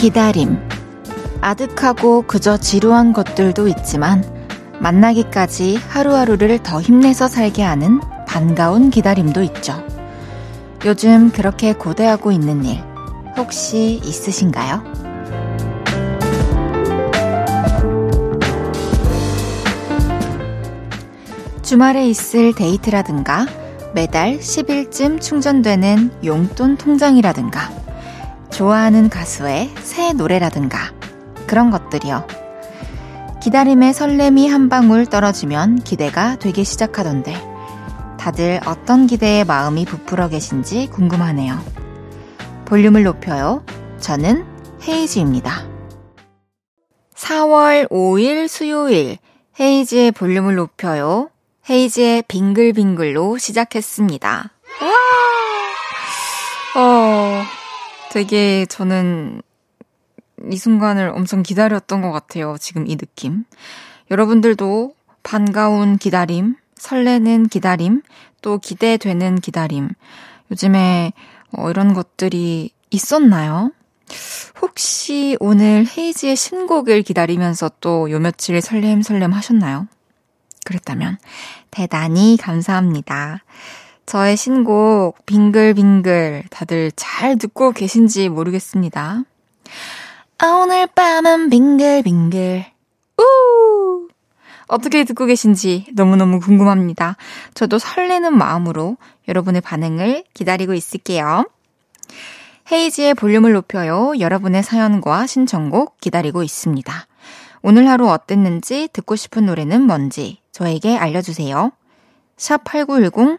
기다림. 아득하고 그저 지루한 것들도 있지만 만나기까지 하루하루를 더 힘내서 살게 하는 반가운 기다림도 있죠. 요즘 그렇게 고대하고 있는 일 혹시 있으신가요? 주말에 있을 데이트라든가 매달 10일쯤 충전되는 용돈 통장이라든가 좋아하는 가수의 새 노래라든가 그런 것들이요. 기다림의 설렘이 한 방울 떨어지면 기대가 되기 시작하던데 다들 어떤 기대에 마음이 부풀어 계신지 궁금하네요. 볼륨을 높여요. 저는 헤이즈입니다. 4월 5일 수요일 헤이즈의 볼륨을 높여요. 헤이즈의 빙글빙글로 시작했습니다. 와! 어, 되게 저는 이 순간을 엄청 기다렸던 것 같아요. 지금 이 느낌. 여러분들도 반가운 기다림, 설레는 기다림, 또 기대되는 기다림. 요즘에 어, 이런 것들이 있었나요? 혹시 오늘 헤이지의 신곡을 기다리면서 또 요 며칠 설렘설렘 하셨나요? 그랬다면 대단히 감사합니다. 저의 신곡 빙글빙글 다들 잘 듣고 계신지 모르겠습니다. 오늘 밤은 빙글빙글 우 어떻게 듣고 계신지 너무너무 궁금합니다. 저도 설레는 마음으로 여러분의 반응을 기다리고 있을게요. 헤이지의 볼륨을 높여요. 여러분의 사연과 신청곡 기다리고 있습니다. 오늘 하루 어땠는지 듣고 싶은 노래는 뭔지 저에게 알려주세요. 샵 8910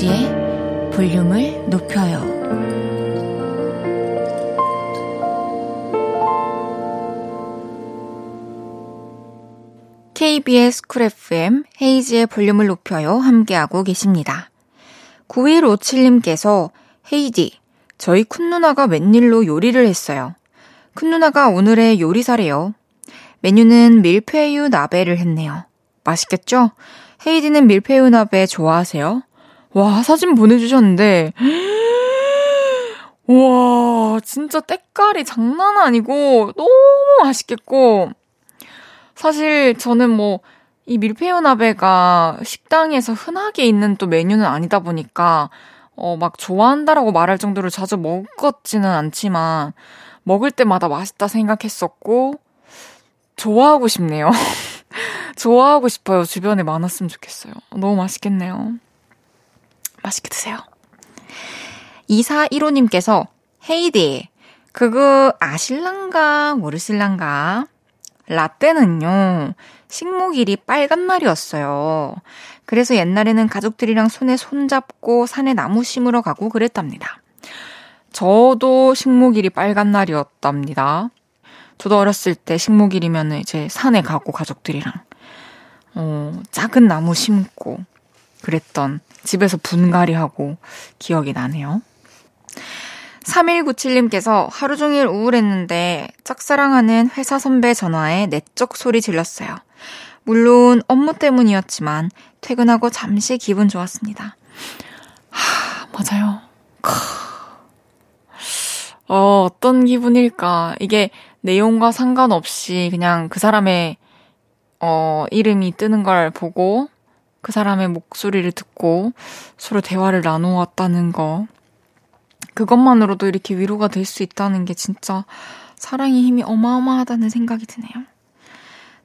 이은지의 볼륨을 높여요. KBS 쿨 FM 헤이지의 볼륨을 높여요. 함께하고 계십니다. 9157님께서 헤이디, 저희 큰 누나가 웬일로 요리를 했어요. 큰 누나가 오늘의 요리사래요. 메뉴는 밀푀유 나베를 했네요. 맛있겠죠? 헤이디는 밀푀유 나베 좋아하세요? 와, 사진 보내주셨는데, 와, 진짜 때깔이 장난 아니고, 너무 맛있겠고, 사실 저는 뭐, 이 밀푀유 나베가 식당에서 흔하게 있는 또 메뉴는 아니다 보니까, 어, 막 좋아한다라고 말할 정도로 자주 먹었지는 않지만, 먹을 때마다 맛있다 생각했었고, 좋아하고 싶네요. 좋아하고 싶어요. 주변에 많았으면 좋겠어요. 너무 맛있겠네요. 맛있게 드세요. 2415님께서 헤이디, 그거 아실란가 모르실란가? 라떼는요, 식목일이 빨간 날이었어요. 그래서 옛날에는 가족들이랑 손에 손잡고 산에 나무 심으러 가고 그랬답니다. 저도 식목일이 빨간 날이었답니다. 저도 어렸을 때 식목일이면 이제 산에 가고 가족들이랑, 어, 작은 나무 심고 그랬던 집에서 분갈이 하고 기억이 나네요. 3197님께서 하루 종일 우울했는데 짝사랑하는 회사 선배 전화에 내적 소리 질렀어요. 물론 업무 때문이었지만 퇴근하고 잠시 기분 좋았습니다. 하, 맞아요. 어, 어떤 기분일까? 이게 내용과 상관없이 그냥 그 사람의 어, 이름이 뜨는 걸 보고 그 사람의 목소리를 듣고 서로 대화를 나누었다는 거. 그것만으로도 이렇게 위로가 될 수 있다는 게 진짜 사랑의 힘이 어마어마하다는 생각이 드네요.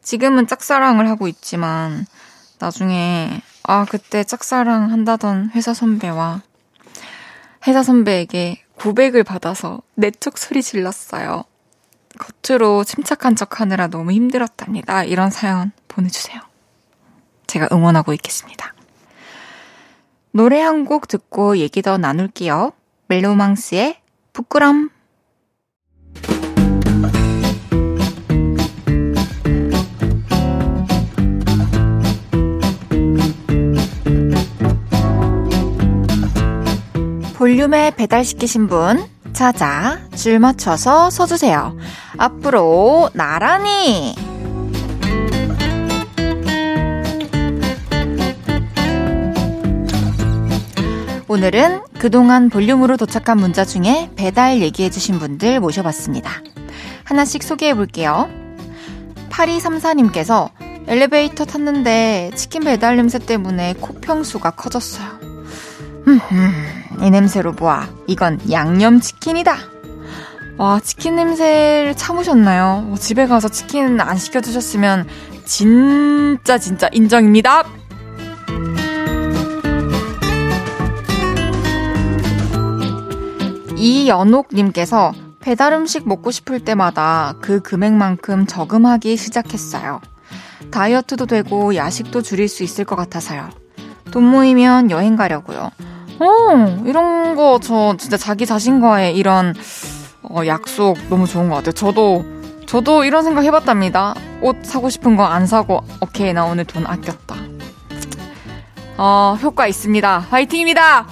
지금은 짝사랑을 하고 있지만 나중에 아 그때 짝사랑 한다던 회사 선배와 회사 선배에게 고백을 받아서 내쪽 소리 질렀어요. 겉으로 침착한 척 하느라 너무 힘들었답니다. 이런 사연 보내주세요. 제가 응원하고 있겠습니다. 노래 한 곡 듣고 얘기 더 나눌게요. 멜로망스의 부끄럼. 볼륨에 배달시키신 분, 찾아 줄 맞춰서 서주세요. 앞으로 나란히! 오늘은 그동안 볼륨으로 도착한 문자 중에 배달 얘기해주신 분들 모셔봤습니다. 하나씩 소개해볼게요. 8234님께서 엘리베이터 탔는데 치킨 배달 냄새 때문에 코평수가 커졌어요. 이 냄새로 보아. 이건 양념치킨이다. 와, 치킨 냄새를 참으셨나요? 뭐 집에 가서 치킨 안 시켜드셨으면 진짜 진짜 인정입니다. 이연옥님께서 배달 음식 먹고 싶을 때마다 그 금액만큼 저금하기 시작했어요. 다이어트도 되고 야식도 줄일 수 있을 것 같아서요. 돈 모이면 여행 가려고요. 어, 이런 거 저 진짜 자기 자신과의 이런 어, 약속 너무 좋은 것 같아요. 저도 저도 이런 생각 해봤답니다. 옷 사고 싶은 거 안 사고 오케이 나 오늘 돈 아꼈다. 어, 효과 있습니다. 화이팅입니다.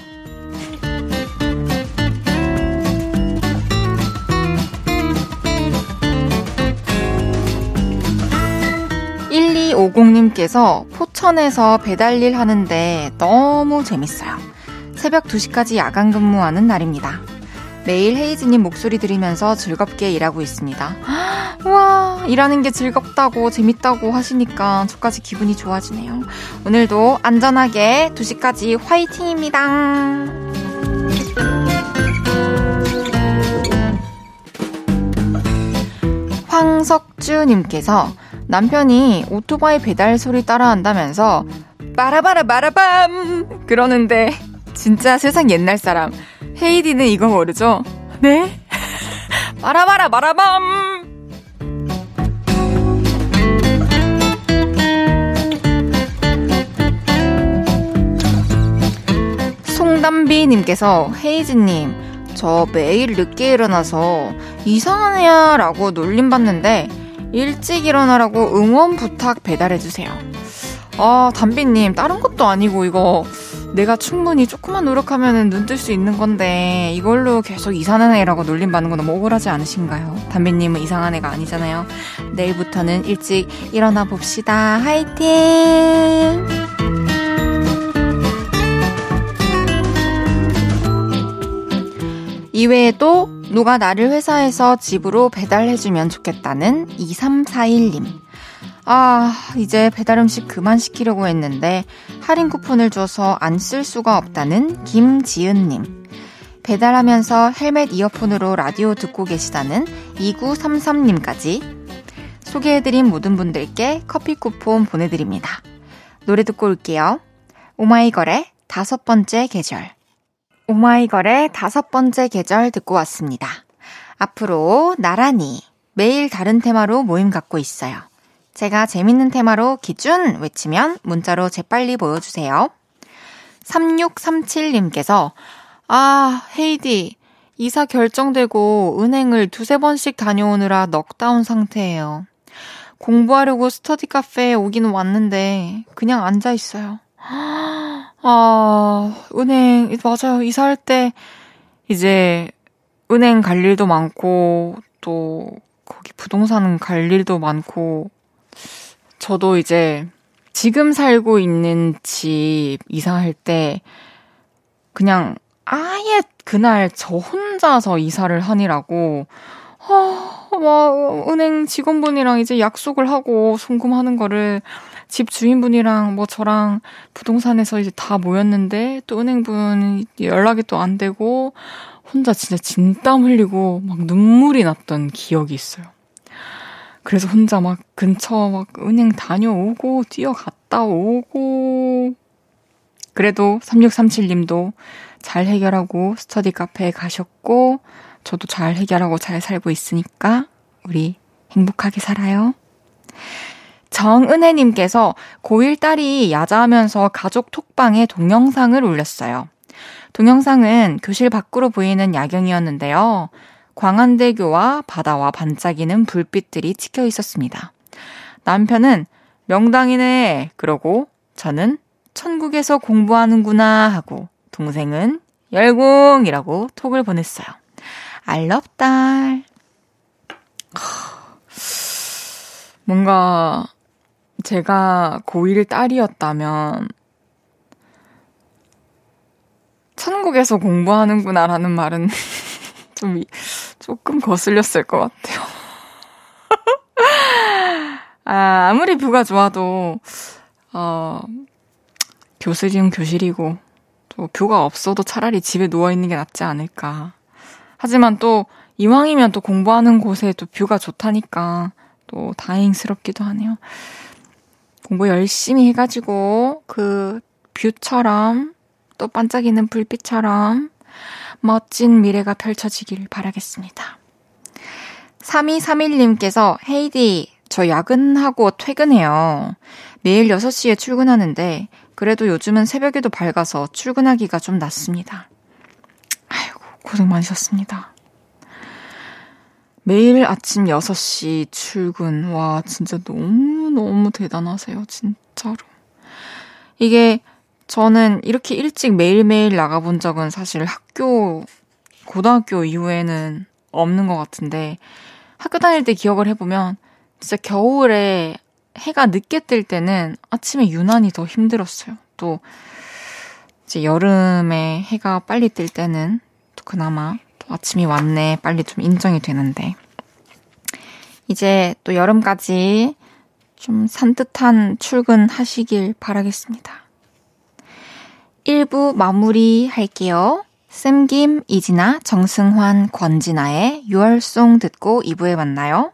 1250님께서 포천에서 배달일 하는데 너무 재밌어요. 새벽 2시까지 야간 근무하는 날입니다. 매일 헤이즈님 목소리 들으면서 즐겁게 일하고 있습니다. 와, 일하는 게 즐겁다고 재밌다고 하시니까 저까지 기분이 좋아지네요. 오늘도 안전하게 2시까지 화이팅입니다. 황석주님께서 남편이 오토바이 배달 소리 따라한다면서 빠라바라 바라밤 그러는데 진짜 세상 옛날 사람 헤이디는 이거 모르죠? 네? 빠라바라 바라밤 송담비님께서 헤이즈님 저 매일 늦게 일어나서 애야 라고 놀림받는데 일찍 일어나라고 응원 부탁 배달해주세요. 아, 담비님, 다른 것도 아니고 이거 내가 충분히 조금만 노력하면 눈 뜰 수 있는 건데 이걸로 계속 이상한 애라고 놀림받는 거 너무 억울하지 않으신가요? 담비님은 이상한 애가 아니잖아요. 내일부터는 일찍 일어나 봅시다. 화이팅! 이외에도 누가 나를 회사에서 집으로 배달해주면 좋겠다는 2341님. 아, 이제 배달 음식 그만 시키려고 했는데 할인 쿠폰을 줘서 안 쓸 수가 없다는 김지은님. 배달하면서 헬멧 이어폰으로 라디오 듣고 계시다는 2933님까지 소개해드린 모든 분들께 커피 쿠폰 보내드립니다. 노래 듣고 올게요. 오마이걸의 다섯 번째 계절. 오마이걸의 다섯 번째 계절 듣고 왔습니다. 앞으로 나란히 매일 다른 테마로 모임 갖고 있어요. 제가 재밌는 테마로 기준 외치면 문자로 재빨리 보여주세요. 3637님께서 아, 헤이디. 이사 결정되고 은행을 두세 번씩 다녀오느라 넉다운 상태예요. 공부하려고 스터디 카페에 오기는 왔는데 그냥 앉아 있어요. 아, 은행, 맞아요. 이사할 때 이제 은행 갈 일도 많고, 또 거기 부동산 갈 일도 많고, 저도 이제 지금 살고 있는 집 이사할 때 그냥 아예 그날 저 혼자서 이사를 하니라고, 아, 막 은행 직원분이랑 이제 약속을 하고 송금하는 거를 집 주인분이랑 뭐 저랑 부동산에서 이제 다 모였는데 또 은행분 연락이 또 안 되고 혼자 진짜 진땀 흘리고 막 눈물이 났던 기억이 있어요. 그래서 혼자 막 근처 막 은행 다녀오고 뛰어갔다 오고 그래도 3637님도 잘 해결하고 스터디 카페에 가셨고 저도 잘 해결하고 잘 살고 있으니까 우리 행복하게 살아요. 정은혜님께서 고1 딸이 야자하면서 가족 톡방에 동영상을 올렸어요. 동영상은 교실 밖으로 보이는 야경이었는데요. 광안대교와 바다와 반짝이는 불빛들이 찍혀 있었습니다. 남편은 명당이네 그러고 저는 천국에서 공부하는구나 하고 동생은 열공이라고 톡을 보냈어요. 알럽달. 뭔가 제가 고1 딸이었다면 천국에서 공부하는구나라는 말은 좀 조금 거슬렸을 것 같아요. 아, 아무리 view가 좋아도 어 교실이면 교실이고 또 view가 없어도 차라리 집에 누워 있는 게 낫지 않을까. 하지만 또 이왕이면 또 공부하는 곳에 또 view가 좋다니까 또 다행스럽기도 하네요. 공부 열심히 해가지고 그 view처럼 또 반짝이는 불빛처럼 멋진 미래가 펼쳐지길 바라겠습니다. 3231님께서 헤이디, 저 야근하고 퇴근해요. 내일 6시에 출근하는데 그래도 요즘은 새벽에도 밝아서 출근하기가 좀 낫습니다. 아이고, 고생 많으셨습니다. 매일 아침 6시 출근. 와, 진짜 너무너무 대단하세요. 진짜로. 이게 저는 이렇게 일찍 매일매일 나가본 적은 사실 학교, 고등학교 이후에는 없는 것 같은데 학교 다닐 때 기억을 해보면 진짜 겨울에 해가 늦게 뜰 때는 아침에 유난히 더 힘들었어요. 또 이제 여름에 해가 빨리 뜰 때는 또 그나마 또 아침이 왔네 빨리 좀 인정이 되는데 이제 또 여름까지 좀 산뜻한 출근하시길 바라겠습니다. 1부 마무리 할게요. 쌤김, 이진아, 정승환, 권진아의 6월송 듣고 2부에 만나요.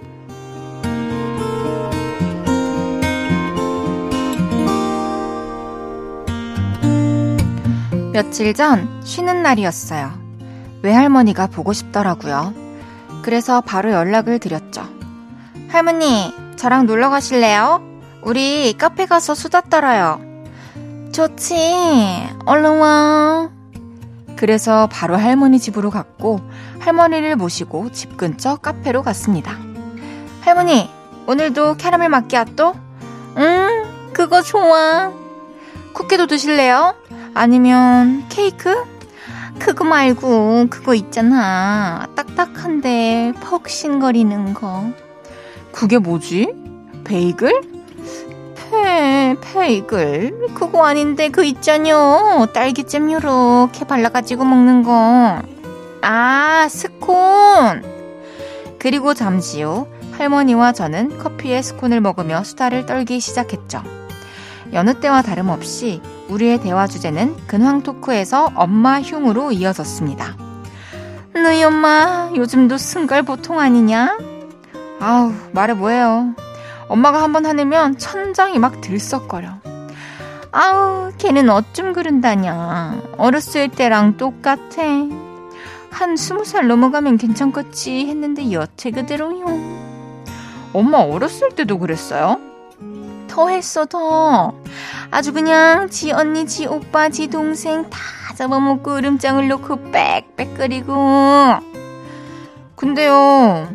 며칠 전 쉬는 날이었어요. 외할머니가 보고 싶더라고요. 그래서 바로 연락을 드렸죠. 할머니, 저랑 놀러 가실래요? 우리 카페 가서 수다 떨어요. 좋지. 얼른 와. 그래서 바로 할머니 집으로 갔고 할머니를 모시고 집 근처 카페로 갔습니다. 할머니, 오늘도 캐러멜 마끼아또? 응, 그거 좋아. 쿠키도 드실래요? 아니면 케이크? 그거 말고 그거 있잖아. 딱딱한데 퍽신거리는 거. 그게 뭐지? 베이글? 페, 페이글? 그거 아닌데 그 있잖요. 딸기잼 요렇게 발라가지고 먹는 거. 아, 스콘! 그리고 잠시 후 할머니와 저는 커피에 스콘을 먹으며 수다를 떨기 시작했죠. 여느 때와 다름없이 우리의 대화 주제는 근황 토크에서 엄마 흉으로 이어졌습니다. 너희 엄마 요즘도 승갈 보통 아니냐? 아우, 말해 뭐해요. 엄마가 한번 화내면 천장이 막 들썩거려. 아우, 걔는 어쩜 그런다냐. 어렸을 때랑 똑같아. 한 스무 살 넘어가면 괜찮겠지 했는데 여태 그대로요. 엄마 어렸을 때도 그랬어요? 더 했어, 더. 아주 그냥 지 언니, 지 오빠, 지 동생 다 잡아먹고 으름장을 놓고 빽빽거리고. 근데요,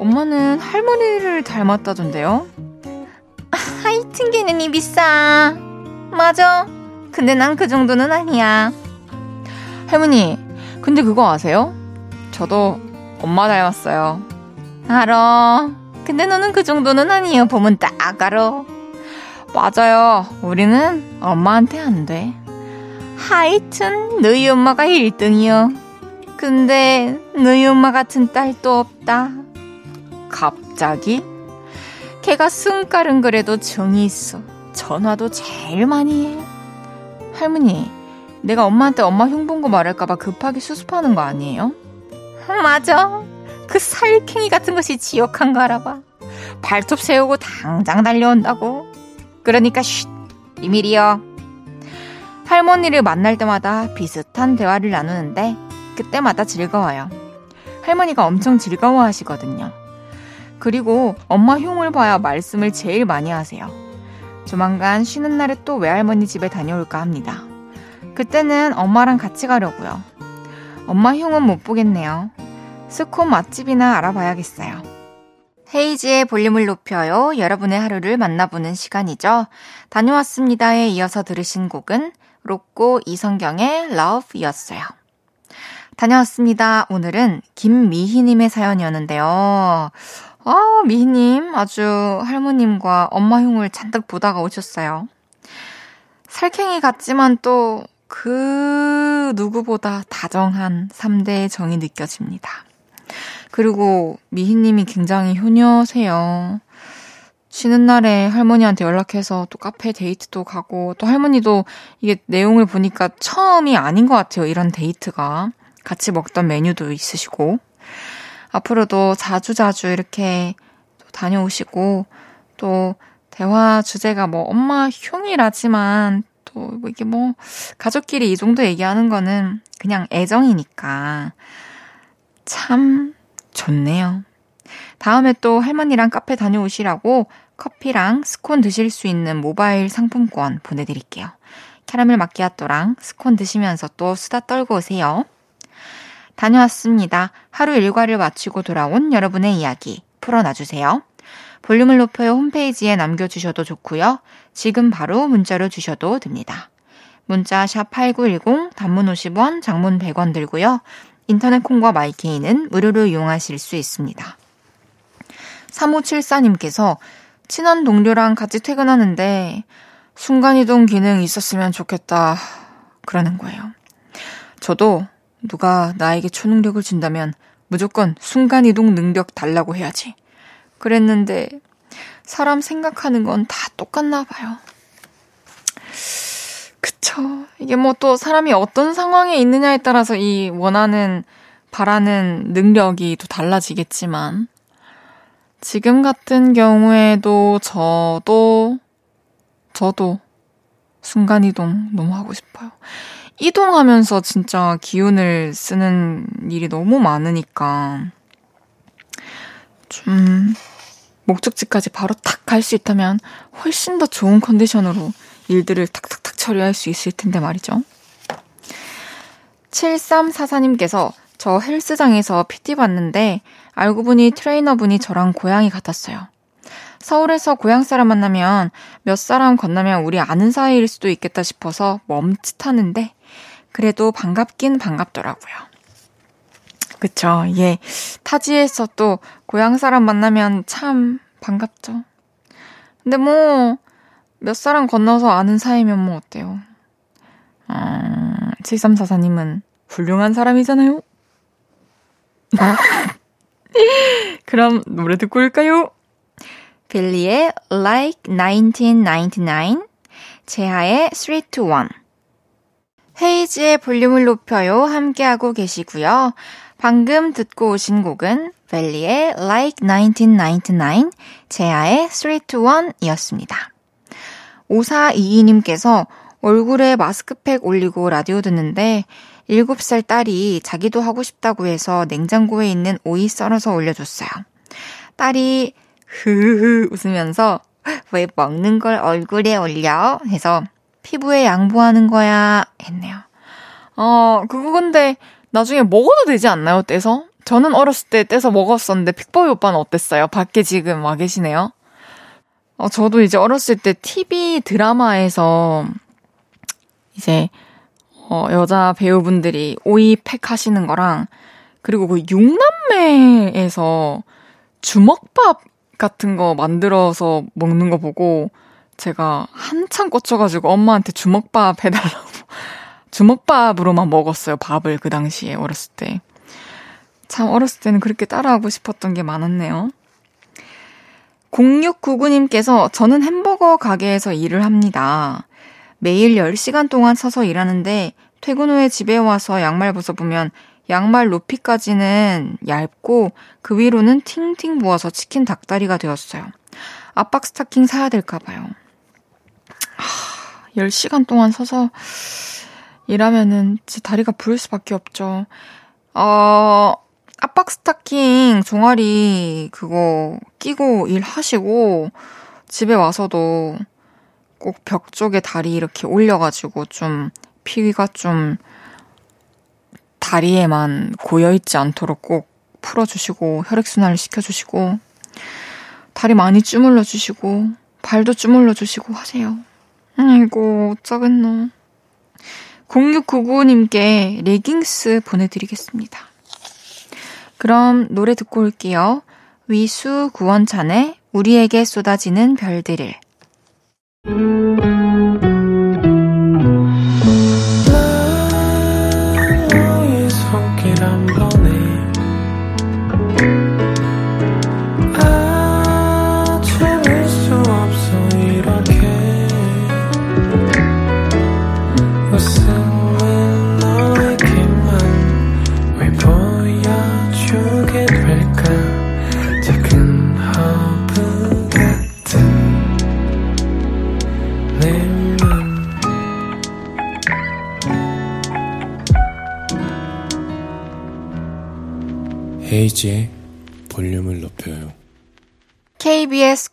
엄마는 할머니를 닮았다던데요? 하이튼 걔는 입이 싸. 맞아. 근데 난 그 정도는 아니야. 할머니, 근데 그거 아세요? 저도 엄마 닮았어요. 알아. 근데 너는 그 정도는 아니에요. 보면 딱 알아. 맞아요. 우리는 엄마한테 안 돼. 하이튼, 너희 엄마가 1등이요. 근데 너희 엄마 같은 딸도 없다. 갑자기? 걔가 승깔은 그래도 정이 있어. 전화도 제일 많이 해. 할머니, 내가 엄마한테 엄마 흉본거 말할까봐 급하게 수습하는 거 아니에요? 맞아. 그 살쾡이 같은 것이 지옥한 거 알아봐. 발톱 세우고 당장 달려온다고. 그러니까 쉿, 비밀이요. 할머니를 만날 때마다 비슷한 대화를 나누는데 그때마다 즐거워요. 할머니가 엄청 즐거워하시거든요. 그리고 엄마 흉을 봐야 말씀을 제일 많이 하세요. 조만간 쉬는 날에 또 외할머니 집에 다녀올까 합니다. 그때는 엄마랑 같이 가려고요. 엄마 흉은 못 보겠네요. 스콘 맛집이나 알아봐야겠어요. 헤이지의 볼륨을 높여요. 여러분의 하루를 만나보는 시간이죠. 다녀왔습니다에 이어서 들으신 곡은 로꼬 이성경의 Love였어요. 다녀왔습니다. 오늘은 김미희님의 사연이었는데요. 아, 미희님 아주 할머님과 엄마 흉을 잔뜩 보다가 오셨어요. 살쾡이 같지만 또 그 누구보다 다정한 3대의 정이 느껴집니다. 그리고 미희님이 굉장히 효녀세요. 쉬는 날에 할머니한테 연락해서 또 카페 데이트도 가고 또 할머니도 이게 내용을 보니까 처음이 아닌 것 같아요. 이런 데이트가. 같이 먹던 메뉴도 있으시고. 앞으로도 자주자주 이렇게 다녀오시고 또 대화 주제가 뭐 엄마 흉이라지만 또 이게 뭐 가족끼리 이 정도 얘기하는 거는 그냥 애정이니까 참 좋네요. 다음에 또 할머니랑 카페 다녀오시라고 커피랑 스콘 드실 수 있는 모바일 상품권 보내드릴게요. 캐러멜 마키아토랑 스콘 드시면서 또 수다 떨고 오세요. 다녀왔습니다. 하루 일과를 마치고 돌아온 여러분의 이야기 풀어놔주세요. 볼륨을 높여 홈페이지에 남겨주셔도 좋고요. 지금 바로 문자로 주셔도 됩니다. 문자 샵 8910 단문 50원 장문 100원 들고요. 인터넷 콩과 마이케이는 무료로 이용하실 수 있습니다. 3574님께서 친한 동료랑 같이 퇴근하는데 순간이동 기능 있었으면 좋겠다. 그러는 거예요. 저도 누가 나에게 초능력을 준다면 무조건 순간이동 능력 달라고 해야지. 그랬는데 사람 생각하는 건 다 똑같나 봐요. 그쵸. 이게 뭐 또 사람이 어떤 상황에 있느냐에 따라서 이 원하는, 바라는 능력이 또 달라지겠지만, 지금 같은 경우에도 저도, 저도 순간이동 너무 하고 싶어요. 이동하면서 진짜 기운을 쓰는 일이 너무 많으니까, 좀, 목적지까지 바로 탁 갈 수 있다면 훨씬 더 좋은 컨디션으로 일들을 탁탁탁 처리할 수 있을 텐데 말이죠. 7344님께서 저 헬스장에서 PT 봤는데 알고 보니 트레이너분이 저랑 고향이 같았어요. 서울에서 고향 사람 만나면 몇 사람 건너면 우리 아는 사이일 수도 있겠다 싶어서 멈칫하는데 그래도 반갑긴 반갑더라고요. 그쵸. 예. 타지에서 또 고향 사람 만나면 참 반갑죠. 근데 뭐, 몇 사람 건너서 아는 사이면 뭐 어때요? 어, 7344님은 훌륭한 사람이잖아요? 그럼 노래 듣고 올까요? 빌리의 Like 1999, 제하의 3 to 1. 헤이지의 볼륨을 높여요. 함께하고 계시고요. 방금 듣고 오신 곡은 벨리의 Like 1999, 제아의 3 to 1이었습니다. 5422님께서 얼굴에 마스크팩 올리고 라디오 듣는데 7살 딸이 자기도 하고 싶다고 해서 냉장고에 있는 오이 썰어서 올려줬어요. 딸이 흐흐흐 웃으면서 왜 먹는 걸 얼굴에 올려? 해서 피부에 양보하는 거야 했네요. 어, 그거 근데 나중에 먹어도 되지 않나요, 떼서? 저는 어렸을 때 떼서 먹었었는데 픽보이 오빠는 어땠어요? 밖에 지금 와 계시네요. 어, 저도 이제 어렸을 때 TV 드라마에서 이제 어, 여자 배우분들이 오이 팩 하시는 거랑 그리고 그 육남매에서 주먹밥 같은 거 만들어서 먹는 거 보고 제가 한참 꽂혀가지고 엄마한테 주먹밥 해달라고 주먹밥으로만 먹었어요 밥을 그 당시에 어렸을 때 참 어렸을 때는 그렇게 따라하고 싶었던 게 많았네요. 0699님께서 저는 햄버거 가게에서 일을 합니다. 매일 10시간 동안 서서 일하는데 퇴근 후에 집에 와서 양말 벗어보면 양말 높이까지는 얇고 그 위로는 팅팅 부어서 치킨 닭다리가 되었어요. 압박 스타킹 사야 될까봐요. 10시간 동안 서서 일하면은 진짜 다리가 부을 수밖에 없죠. 어, 압박 스타킹 종아리 그거 끼고 일하시고 집에 와서도 꼭 벽 쪽에 다리 이렇게 올려가지고 좀 피가 좀 다리에만 고여있지 않도록 꼭 풀어주시고 혈액순환을 시켜주시고 다리 많이 주물러 주시고 발도 주물러 주시고 하세요. 아이고 어쩌겠노. 0699님께 레깅스 보내드리겠습니다. 그럼 노래 듣고 올게요. 위수 구원찬의 우리에게 쏟아지는 별들을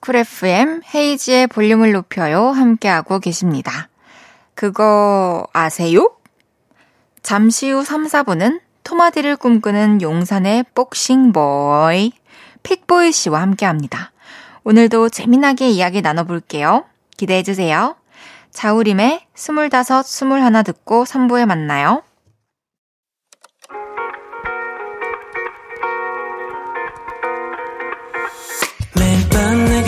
Cool FM 헤이즈의 볼륨을 높여요. 함께하고 계십니다. 그거 아세요? 잠시 후 3, 4부는 토박이를 꿈꾸는 용산의 복싱보이 픽보이 씨와 함께합니다. 오늘도 재미나게 이야기 나눠볼게요. 기대해주세요. 자우림의 스물다섯, 스물하나 듣고 3부에 만나요.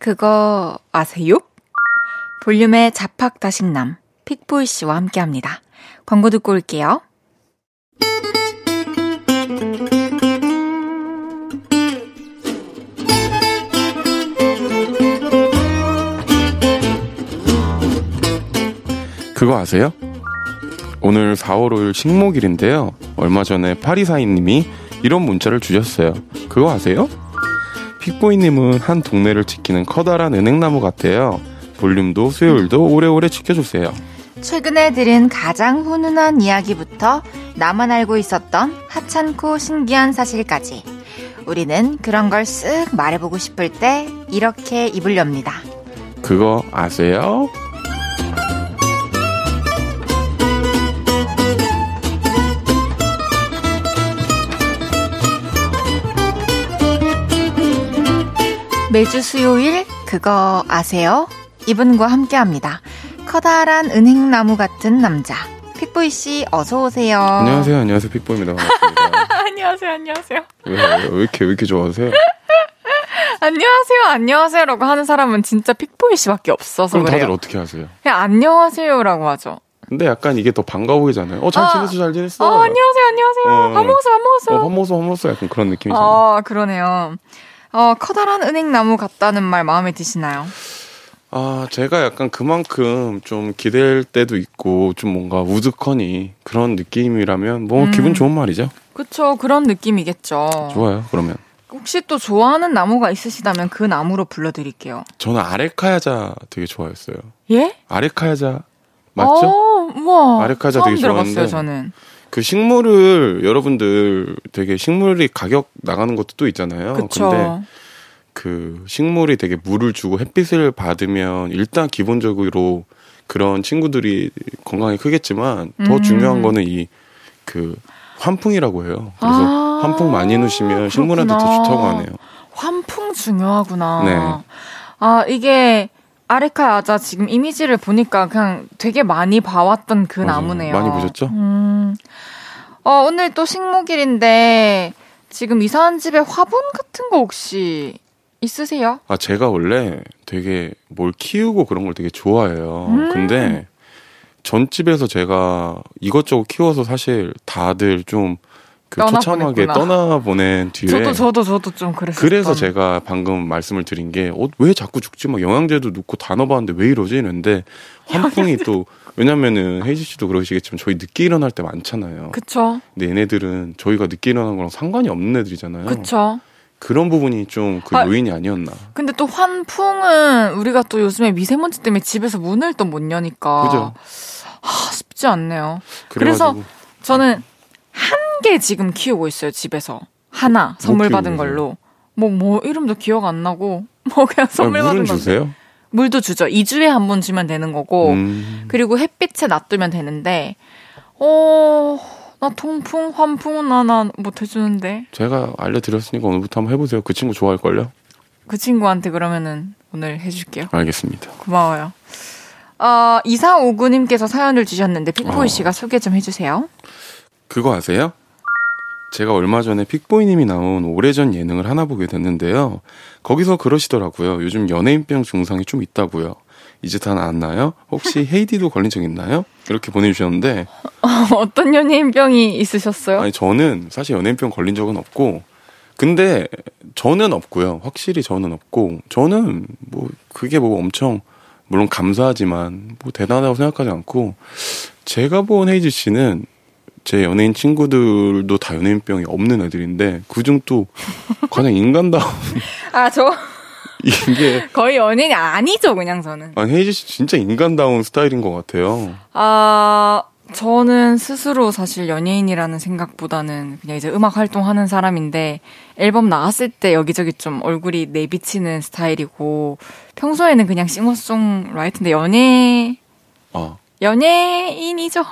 그거 아세요? 볼륨의 자팍 다식남 픽보이 씨와 함께 합니다. 광고 듣고 올게요. 그거 아세요? 오늘 4월 5일 식목일인데요. 얼마 전에 파리사인님이 이런 문자를 주셨어요. 그거 아세요? 픽보이님은 한 동네를 지키는 커다란 은행나무 같아요. 볼륨도 수요일도 오래오래 지켜주세요. 최근에 들은 가장 훈훈한 이야기부터 나만 알고 있었던 하찮고 신기한 사실까지 우리는 그런 걸 쓱 말해보고 싶을 때 이렇게 입을 엽니다. 그거 아세요? 매주 수요일 그거 아세요? 이분과 함께 합니다. 커다란 은행나무 같은 남자. 픽보이 씨 어서 오세요. 안녕하세요. 안녕하세요. 픽보입니다. 안녕하세요. 안녕하세요. 왜, 왜, 왜 이렇게 왜 이렇게 좋아하세요? 안녕하세요. 안녕하세요라고 하는 사람은 진짜 픽보이 씨밖에 없어서 그럼 그래요. 다들 어떻게 하세요? 그냥 안녕하세요라고 하죠. 근데 약간 이게 더 반가워 보이잖아요. 어, 잘 아. 지냈어, 잘 지냈어. 어, 안녕하세요. 안녕하세요. 어. 밥 먹었어. 밥 먹었어. 어, 밥 먹었어, 밥 먹었어. 약간 그런 느낌이잖아요. 어, 그러네요. 어, 커다란 은행나무 같다는 말 마음에 드시나요? 아, 제가 약간 그만큼 좀 기댈 때도 있고, 좀 뭔가 우즈커니 그런 느낌이라면, 뭐, 음. 기분 좋은 말이죠. 그쵸. 그런 느낌이겠죠. 좋아요, 그러면. 혹시 또 좋아하는 나무가 있으시다면 그 나무로 불러드릴게요. 저는 아레카야자 되게 좋아했어요. 예? 아레카야자, 맞죠? 어, 우와. 아레카자 처음 되게 좋아하는데. 저는. 그 식물을, 여러분들 되게 식물이 가격 나가는 것도 또 있잖아요. 그쵸. 근데 그 식물이 되게 물을 주고 햇빛을 받으면 일단 기본적으로 그런 친구들이 건강에 크겠지만 더 음. 중요한 거는 이 그 환풍이라고 해요. 그래서 아. 환풍 많이 넣으시면 식물한테 더 좋다고 하네요. 환풍 중요하구나. 네. 아, 이게 아레카 야자 지금 이미지를 보니까 그냥 되게 많이 봐왔던 그 맞아요. 나무네요. 많이 보셨죠? 음. 어, 오늘 또 식목일인데 지금 이사한 집에 화분 같은 거 혹시 있으세요? 아, 제가 원래 되게 뭘 키우고 그런 걸 되게 좋아해요. 음. 근데 전집에서 제가 이것저것 키워서 사실 다들 좀 그 처참하게. 떠나보낸 뒤에 저도 저도 저도 좀 그랬어요. 그래서 제가 방금 말씀을 드린 게, 어, 왜 자꾸 죽지? 막 영양제도 넣고 다 넣어봤는데 왜 이러지? 이랬는데, 환풍이 또, 왜냐면은 헤이지 씨도 그러시겠지만 저희 늦게 일어날 때 많잖아요. 그쵸 근데 얘네들은 저희가 늦게 일어나는 거랑 상관이 없는 애들이잖아요. 그쵸. 런 부분이 좀그 아, 요인이 아니었나. 근데 또 환풍은 우리가 또 요즘에 미세먼지 때문에 집에서 문을 또 못 여니까 그죠? 하, 쉽지 않네요. 그래가지고 그래서 저는 한 개 지금 키우고 있어요, 집에서. 하나 선물 키우고 받은? 걸로. 뭐, 뭐, 이름도 기억 안 나고, 뭐, 그냥 선물 아, 받은 건데. 주세요? 물도 주죠. 2주에 한 번 주면 되는 거고, 음, 그리고 햇빛에 놔두면 되는데, 어, 나 통풍, 환풍은 나, 나 못해 주는데. 제가 알려 드렸으니까 오늘부터 한번 해 보세요. 그 친구 좋아할 걸요? 그 친구한테 그러면은 오늘 해 줄게요. 알겠습니다. 고마워요. 어, 2459님께서 사연을 주셨는데, 픽보이 어. 씨가 소개 좀 해주세요. 그거 아세요? 제가 얼마 전에 픽보이님이 나온 오래전 예능을 하나 보게 됐는데요. 거기서 그러시더라고요. 요즘 연예인병 증상이 좀 있다고요. 이제 다 나았나요? 혹시 헤이디도 걸린 적 있나요? 이렇게 보내주셨는데, 어떤 연예인병이 있으셨어요? 아니, 저는 사실 연예인병 걸린 적은 없고, 근데 저는 없고요. 확실히 저는 없고, 저는 뭐, 그게 뭐 엄청, 물론 감사하지만, 뭐 대단하다고 생각하지 않고, 제가 본 헤이즈 씨는 제 연예인 친구들도 다 연예인병이 없는 애들인데, 그중 또 가장 인간다운 아, 저 이게, 거의 연예인이 아니죠, 그냥 저는. 아니, 헤이즈 씨 진짜 인간다운 스타일인 것 같아요. 아, 저는 스스로 사실 연예인이라는 생각보다는 그냥 이제 음악 활동하는 사람인데 앨범 나왔을 때 여기저기 좀 얼굴이 내비치는 스타일이고 평소에는 그냥 싱어송라이트인데 연예 아, 연예인이죠.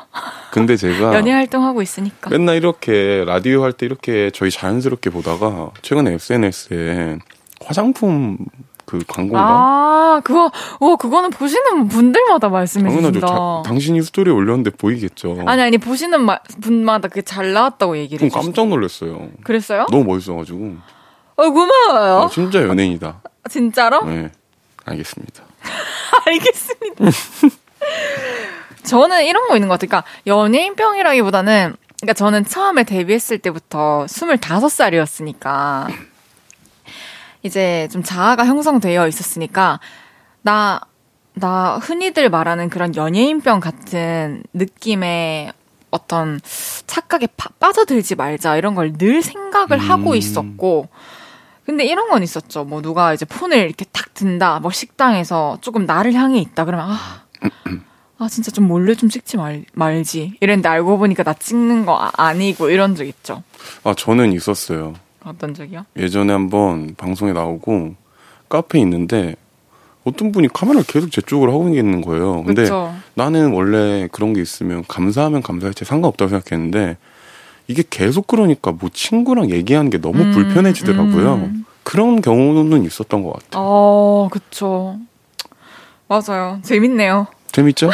근데 제가. 연예 활동하고 있으니까. 맨날 이렇게 라디오 할 때 이렇게 저희 자연스럽게 보다가 최근에 SNS에 화장품 그 광고인가? 아, 그거, 와, 그거는 보시는 분들마다 말씀해 당연하죠. 주신다. 자- 당신이 스토리에 올렸는데 보이겠죠. 아니, 아니, 보시는 마- 분마다 그게 잘 나왔다고 얘기를 좀. 깜짝 놀랐어요. 그랬어요? 너무 멋있어가지고. 어, 고마워요. 아, 진짜 연예인이다. 진짜로? 네. 알겠습니다. 알겠습니다. 저는 이런 거 있는 것 같아요. 그러니까 연예인병이라기보다는 그러니까 저는 처음에 데뷔했을 때부터 25살이었으니까 이제 좀 자아가 형성되어 있었으니까 나, 나 흔히들 말하는 그런 연예인병 같은 느낌의 어떤 착각에 파- 빠져들지 말자 이런 걸 늘 생각을 하고 음. 있었고 근데 이런 건 있었죠. 뭐 누가 이제 폰을 이렇게 탁 든다. 뭐 식당에서 조금 나를 향해 있다. 그러면 아, 아 진짜 좀 몰래 좀 찍지 말, 말지. 이랬는데 알고 보니까 나 찍는 거 아, 아니고 이런 적 있죠. 아, 저는 있었어요. 어떤 적이요? 예전에 한번 방송에 나오고 카페에 있는데 어떤 분이 카메라를 계속 제 쪽으로 하고 있는 거예요. 근데 그쵸. 나는 원래 그런 게 있으면 감사하면 감사했지 상관없다고 생각했는데 이게 계속 그러니까 뭐 친구랑 얘기하는 게 너무 음, 불편해지더라고요. 음. 그런 경우는 있었던 것 같아요. 어, 그쵸. 맞아요. 재밌네요. 재밌죠?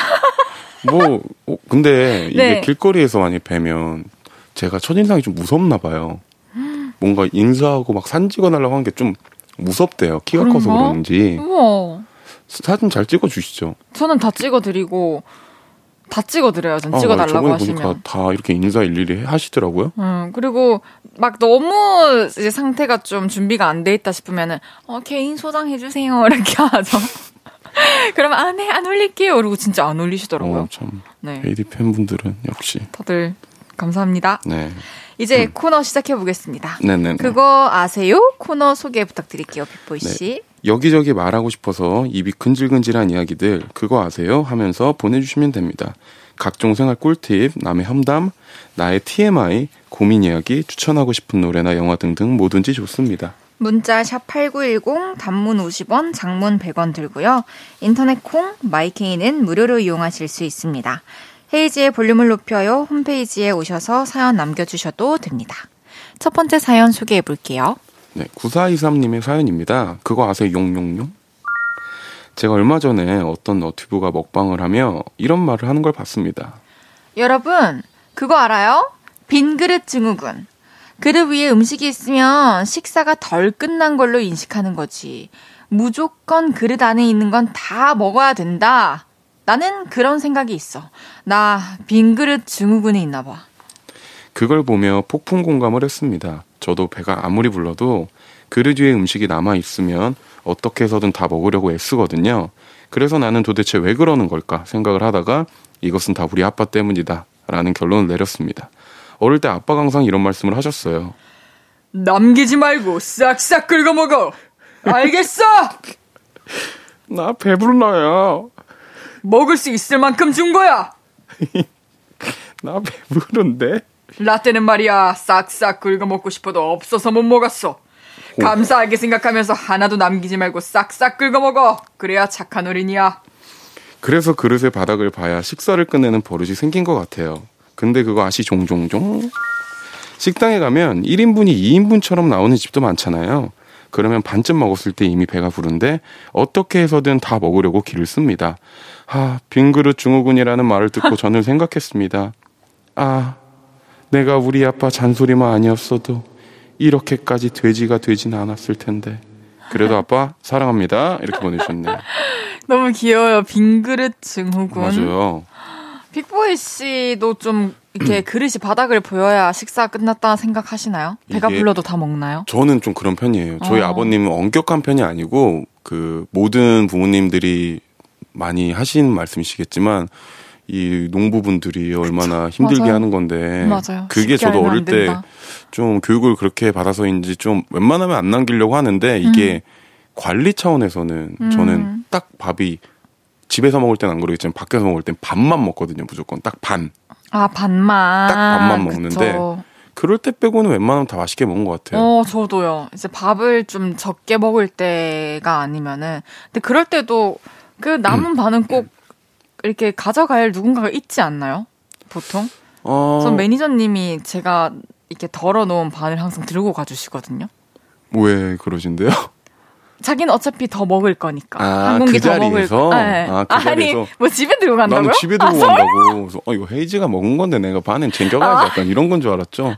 뭐 어, 근데 이게 네. 길거리에서 많이 뵈면 제가 첫인상이 좀 무섭나 봐요. 뭔가 인사하고 막 사진 찍어달라고 하는 게 좀 무섭대요. 키가 커서? 그런지. 우와. 사진 잘 찍어 주시죠. 저는 다 찍어 드리고, 다 찍어 드려요. 전 아, 찍어 달라고 저번에 하시면. 보니까 다 이렇게 인사 일일이 하시더라고요. 음, 그리고 막 너무 이제 상태가 좀 준비가 안 돼 있다 싶으면은, 어, 개인 소장해 주세요. 이렇게 하죠. 그러면, 아, 네, 안 올릴게요. 그리고 진짜 안 올리시더라고요. 어, 참 네. 헤이디 팬분들은 역시 다들 감사합니다. 네, 이제 코너 시작해 보겠습니다. 네네. 그거 아세요? 코너 소개 부탁드릴게요, 빅보이 네. 씨. 여기저기 말하고 싶어서 입이 근질근질한 이야기들 그거 아세요? 하면서 보내주시면 됩니다. 각종 생활 꿀팁, 남의 험담, 나의 TMI, 고민 이야기, 추천하고 싶은 노래나 영화 등등 뭐든지 좋습니다. 문자 샵 8910 단문 50원, 장문 100원 들고요. 인터넷 콩, 마이케이는 무료로 이용하실 수 있습니다. 헤이지의 볼륨을 높여요 홈페이지에 오셔서 사연 남겨주셔도 됩니다. 첫 번째 사연 소개해 볼게요. 네, 9423님의 사연입니다. 그거 아세요? 용용용? 제가 얼마 전에 어떤 너튜브가 먹방을 하며 이런 말을 하는 걸 봤습니다. 여러분, 그거 알아요? 빈 그릇 증후군. 그릇 위에 음식이 있으면 식사가 덜 끝난 걸로 인식하는 거지. 무조건 그릇 안에 있는 건 다 먹어야 된다. 나는 그런 생각이 있어. 나 빈 그릇 증후군이 있나 봐. 그걸 보며 폭풍 공감을 했습니다. 저도 배가 아무리 불러도 그릇 위에 음식이 남아 있으면 어떻게 해서든 다 먹으려고 애쓰거든요. 그래서 나는 도대체 왜 그러는 걸까 생각을 하다가 이것은 다 우리 아빠 때문이다. 라는 결론을 내렸습니다. 어릴 때 아빠가 항상 이런 말씀을 하셨어요. 남기지 말고 싹싹 긁어 먹어. 알겠어? 나 배불러요. 먹을 수 있을 만큼 준 거야. 나 배부른데? 라떼는 말이야 싹싹 긁어 먹고 싶어도 없어서 못 먹었어. 감사하게 생각하면서 하나도 남기지 말고 싹싹 긁어 먹어. 그래야 착한 어린이야. 그래서 그릇의 바닥을 봐야 식사를 끝내는 버릇이 생긴 것 같아요. 근데 그거 아시 종종종? 식당에 가면 1인분이 2인분처럼 나오는 집도 많잖아요. 그러면 반쯤 먹었을 때 이미 배가 부른데 어떻게 해서든 다 먹으려고 기를 씁니다. 아, 빈 그릇 증후군이라는 말을 듣고 저는 생각했습니다. 아, 내가 우리 아빠 잔소리만 아니었어도 이렇게까지 돼지가 되진 않았을 텐데. 그래도 아빠 사랑합니다. 이렇게 보내주셨네요. 너무 귀여워요. 빈 그릇 증후군. 맞아요. 빅보이 씨도 좀 이렇게 그릇이 바닥을 보여야 식사 끝났다 생각하시나요? 배가 이게- 불러도 다 먹나요? 저는 좀 그런 편이에요. 저희 어. 아버님은 엄격한 편이 아니고 그 모든 부모님들이 많이 하신 말씀이시겠지만 이 농부분들이 얼마나 힘들게 맞아요. 하는 건데 맞아요. 그게 쉽게 저도 알면 어릴 안때 된다. 좀 교육을 그렇게 받아서인지 좀 웬만하면 안 남기려고 하는데 이게 관리 차원에서는 저는 음. 딱 밥이 집에서 먹을 땐 안 그러겠지만 밖에서 먹을 땐 반만 먹거든요. 무조건 딱 반. 아 반만. 딱 반만 먹는데 그쵸. 그럴 때 빼고는 웬만하면 다 맛있게 먹은 것 같아요. 어, 저도요. 이제 밥을 좀 적게 먹을 때가 아니면은. 근데 그럴 때도 그 남은 음. 반은 꼭 이렇게 가져갈 누군가가 있지 않나요? 보통? 어, 전 매니저님이 제가 이렇게 덜어놓은 반을 항상 들고 가주시거든요. 왜 그러신데요? 자기는 어차피 더 먹을 거니까. 아, 한 공기 그 더 먹을 자리에서? 거. 네. 아, 그 아니, 자리에서? 뭐 집에 들고 간다고요? 나는 집에 아, 들고 간다고. 그래서 어 이거 헤이즈가 먹은 건데 내가 반은 챙겨가야지 약간 이런 건 줄 알았죠.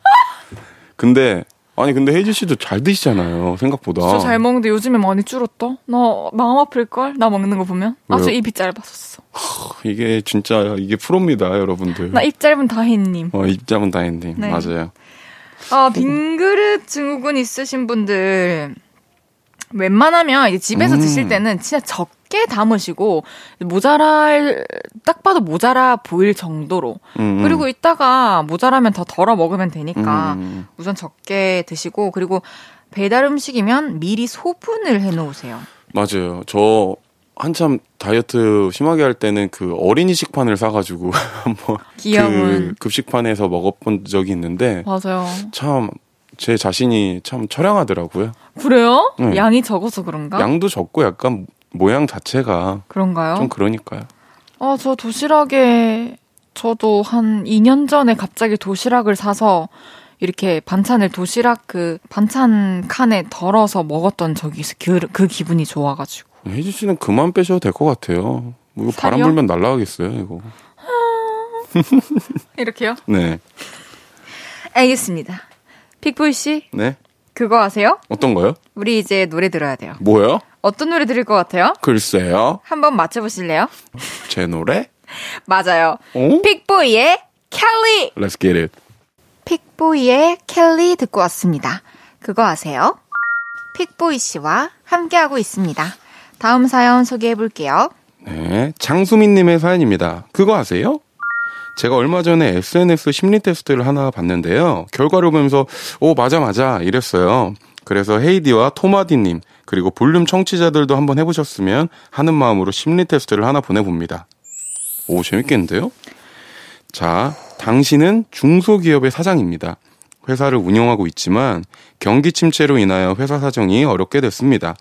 근데 아니 근데 헤이즈 씨도 잘 드시잖아요. 생각보다. 진짜 잘 먹는데 요즘에 많이 줄었다? 나 마음 아플 걸? 나 먹는 거 보면? 아주 왜요? 입이 짧았었어. 이게 진짜 이게 프로입니다, 여러분들. 나 입 짧은 다혜님. 어, 입장은 다행님 네. 맞아요. 아, 빈그릇 증후군 있으신 분들, 웬만하면 이제 집에서 음. 드실 때는 진짜 적게 담으시고, 모자랄, 딱 봐도 모자라 보일 정도로. 음, 음. 그리고 이따가 모자라면 더 덜어 먹으면 되니까, 음. 우선 적게 드시고, 그리고 배달 음식이면 미리 소분을 해 놓으세요. 맞아요. 저 한참 다이어트 심하게 할 때는 그 어린이 식판을 사가지고 한번 귀여운. 그 급식판에서 먹어본 적이 있는데 맞아요. 참 제 자신이 참 처량하더라고요. 그래요? 네. 양이 적어서 그런가? 양도 적고 약간 모양 자체가 그런가요? 좀 그러니까요. 아, 저 도시락에 저도 한 2년 전에 갑자기 도시락을 사서 이렇게 반찬을 도시락 그 반찬 칸에 덜어서 먹었던 적이 있어. 그, 그 기분이 좋아가지고. 혜지 씨는 그만 빼셔도 될 것 같아요. 뭐 이거 바람 살이요? 불면 날라가겠어요, 이거. 이렇게요? 네. 알겠습니다. 픽보이 씨, 네. 그거 아세요? 어떤 거요? 우리 이제 노래 들어야 돼요. 뭐요? 어떤 노래 들을 것 같아요? 글쎄요. 한번 맞춰보실래요? 제 노래? 맞아요. 어? 픽보이의 켈리! Let's get it. 픽보이의 켈리 듣고 왔습니다. 그거 아세요? 픽보이 씨와 함께하고 있습니다. 다음 사연 소개해 볼게요. 네. 장수민님의 사연입니다. 그거 아세요? 제가 얼마 전에 SNS 심리 테스트를 하나 봤는데요. 결과를 보면서, 오, 맞아, 맞아. 이랬어요. 그래서 헤이디와 토마디님, 그리고 볼륨 청취자들도 한번 해보셨으면 하는 마음으로 심리 테스트를 하나 보내봅니다. 오, 재밌겠는데요? 자, 당신은 중소기업의 사장입니다. 회사를 운영하고 있지만 경기 침체로 인하여 회사 사정이 어렵게 됐습니다.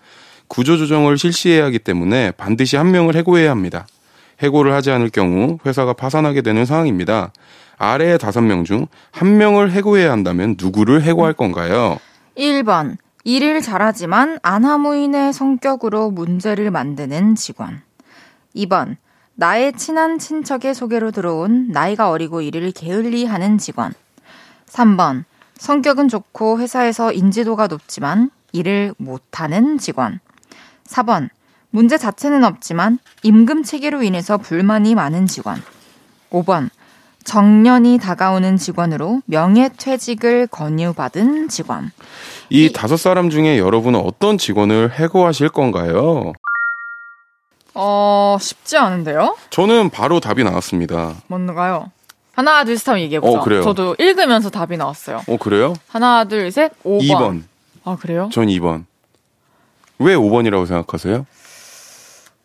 구조조정을 실시해야 하기 때문에 반드시 한 명을 해고해야 합니다. 해고를 하지 않을 경우 회사가 파산하게 되는 상황입니다. 아래 다섯 명 중 한 명을 해고해야 한다면 누구를 해고할 건가요? 1번. 일을 잘하지만 아나무인의 성격으로 문제를 만드는 직원. 2번. 나의 친한 친척의 소개로 들어온 나이가 어리고 일을 게을리 하는 직원. 3번. 성격은 좋고 회사에서 인지도가 높지만 일을 못하는 직원. 4번. 문제 자체는 없지만 임금 체계로 인해서 불만이 많은 직원. 5번. 정년이 다가오는 직원으로 명예퇴직을 권유받은 직원. 이 다섯 사람 중에 여러분은 어떤 직원을 해고하실 건가요? 어, 쉽지 않은데요? 저는 바로 답이 나왔습니다. 뭔가요? 하나, 둘, 셋 하면 얘기해보자. 어, 그래요. 저도 읽으면서 답이 나왔어요. 어, 그래요? 하나, 둘, 셋, 5번. 2번. 아, 그래요? 전 2번. 왜 5번이라고 생각하세요?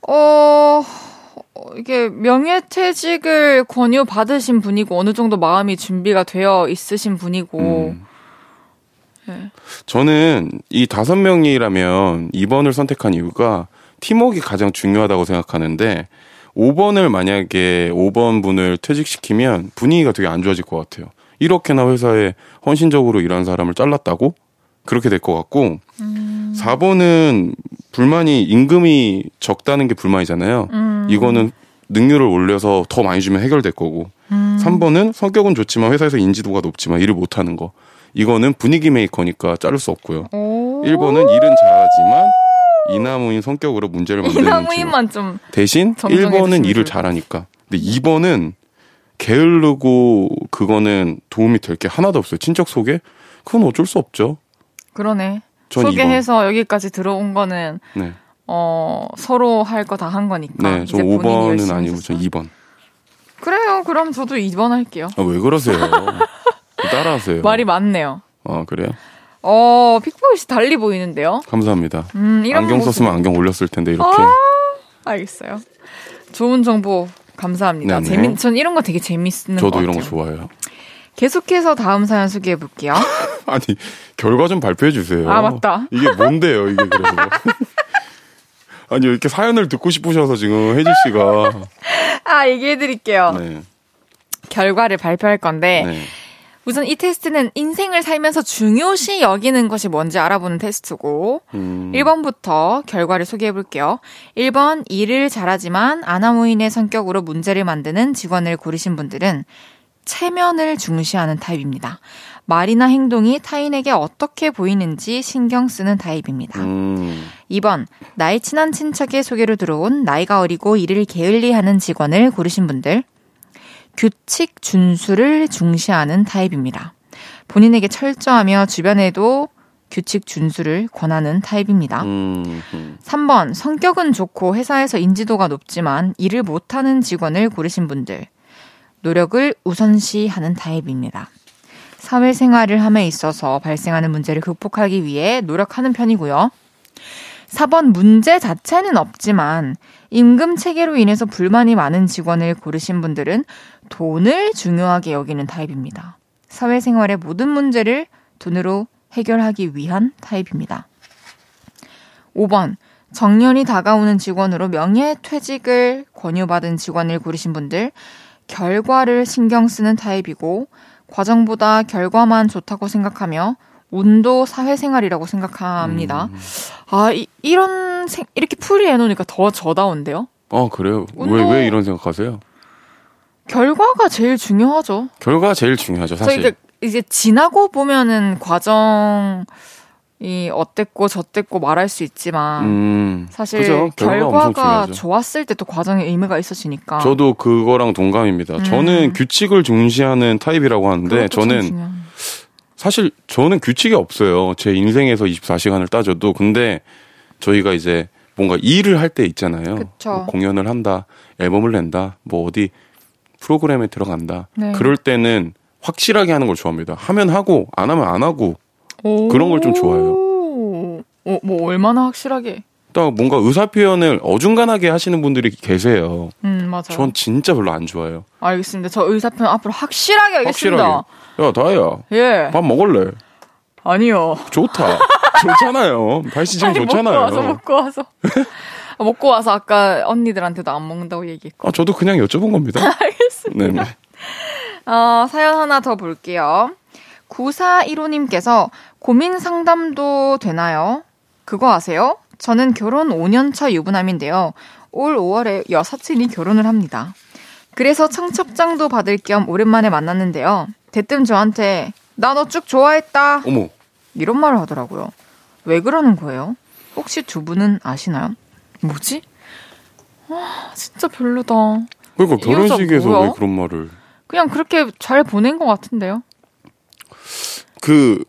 어, 어, 이게 명예퇴직을 권유받으신 분이고 어느 정도 마음이 준비가 되어 있으신 분이고 음. 네. 저는 이 다섯 명이라면 2번을 선택한 이유가 팀워크가 가장 중요하다고 생각하는데 5번을 만약에 5번 분을 퇴직시키면 분위기가 되게 안 좋아질 것 같아요. 이렇게나 회사에 헌신적으로 일한 사람을 잘랐다고? 그렇게 될 것 같고 음. 4번은 불만이 임금이 적다는 게 불만이잖아요. 음. 이거는 능률을 올려서 더 많이 주면 해결될 거고 음. 3번은 성격은 좋지만 회사에서 인지도가 높지만 일을 못 하는 거. 이거는 분위기 메이커니까 자를 수 없고요. 오. 1번은 일은 잘하지만 이나무인 성격으로 문제를 만드는. 이나무인만 좀 대신 정정해 1번은 주시면 일을 잘하니까. 근데 2번은 게으르고 그거는 도움이 될 게 하나도 없어요. 친척 소개? 그건 어쩔 수 없죠. 그러네. 전 소개해서 여기까지 들어온 거는 2번. 네. 어 서로 할 거 다 한 거니까. 네, 저 이제 본인이 5번은 열심히 아니고. 저 2번. 그래요. 그럼 저도 2번 할게요. 아, 왜 그러세요? 따라하세요. 말이 많네요. 아, 그래요? 어, 픽보이 씨 달리 보이는데요. 감사합니다. 음, 안경 모습- 썼으면 안경 올렸을 텐데 이렇게. 아, 알겠어요. 좋은 정보 감사합니다. 네네. 재밌, 전 이런 거 되게 재밌는 것 저도. 이런 거 좋아해요. 계속해서 다음 사연 소개해 볼게요. 아니 결과 좀 발표해 주세요. 아, 맞다. 이게 뭔데요, 이게 그래서. 아니 이렇게 사연을 듣고 싶으셔서 지금 혜지 씨가 아, 얘기해 드릴게요. 네, 결과를 발표할 건데 네. 우선 이 테스트는 인생을 살면서 중요시 여기는 것이 뭔지 알아보는 테스트고 음, 1번부터 결과를 소개해 볼게요. 1번 일을 잘하지만 아나무인의 성격으로 문제를 만드는 직원을 고르신 분들은 체면을 중시하는 타입입니다. 말이나 행동이 타인에게 어떻게 보이는지 신경 쓰는 타입입니다. 음, 2번 나의 친한 친척의 소개로 들어온 나이가 어리고 일을 게을리 하는 직원을 고르신 분들 규칙 준수를 중시하는 타입입니다. 본인에게 철저하며 주변에도 규칙 준수를 권하는 타입입니다. 음, 음. 3번 성격은 좋고 회사에서 인지도가 높지만 일을 못하는 직원을 고르신 분들 노력을 우선시하는 타입입니다. 사회생활을 함에 있어서 발생하는 문제를 극복하기 위해 노력하는 편이고요. 4번 문제 자체는 없지만 임금 체계로 인해서 불만이 많은 직원을 고르신 분들은 돈을 중요하게 여기는 타입입니다. 사회생활의 모든 문제를 돈으로 해결하기 위한 타입입니다. 5번 정년이 다가오는 직원으로 명예퇴직을 권유받은 직원을 고르신 분들 결과를 신경 쓰는 타입이고 과정보다 결과만 좋다고 생각하며 운도 사회생활이라고 생각합니다. 음. 아, 이, 생, 이렇게 풀이해 놓으니까 더 저다운데요? 아 그래요? 왜 왜 이런 생각하세요? 결과가 제일 중요하죠. 결과가 제일 중요하죠, 사실. 저희가 이제 지나고 보면은 과정 이 어땠고 저땠고 말할 수 있지만 음, 사실 그죠? 결과가. 좋았을 때 또 과정에 의미가 있어지니까. 저도 그거랑 동감입니다. 음. 저는 규칙을 중시하는 타입이라고 하는데 저는 중요한- 사실 저는 규칙이 없어요. 제 인생에서 24시간을 따져도 근데 저희가 이제 뭔가 일을 할 때 있잖아요. 뭐 공연을 한다, 앨범을 낸다, 뭐 어디 프로그램에 들어간다. 네. 그럴 때는 확실하게 하는 걸 좋아합니다. 하면 하고 안 하면 안 하고 그런 걸 좀 좋아해요. 오, 어, 뭐 얼마나 확실하게. 또 뭔가 의사 표현을 어중간하게 하시는 분들이 계세요. 음 맞아요. 전 진짜 별로 안 좋아해요. 알겠습니다. 저 의사 표현 앞으로 확실하게 하겠습니다. 확실하게. 야 다혜야, 예. 밥 먹을래? 아니요. 좋다. 좋잖아요. 다혜 씨 지금 좋잖아요. 먹고 와서 먹고 와서. 아, 먹고 와서 아까 언니들한테도 안 먹는다고 얘기했고. 아, 저도 그냥 여쭤본 겁니다. 알겠습니다. 네. 어, 사연 하나 더 볼게요. 9415님께서 고민 상담도 되나요? 그거 아세요? 저는 결혼 5년차 유부남인데요. 올 5월에 여사친이 결혼을 합니다. 그래서 청첩장도 받을 겸 오랜만에 만났는데요. 대뜸 저한테 나 너 쭉 좋아했다. 어머. 이런 말을 하더라고요. 왜 그러는 거예요? 혹시 두 분은 아시나요? 뭐지? 아, 진짜 별로다. 그러니까 결혼식에서? 왜 그런 말을. 그냥 그렇게 잘 보낸 것 같은데요? 그,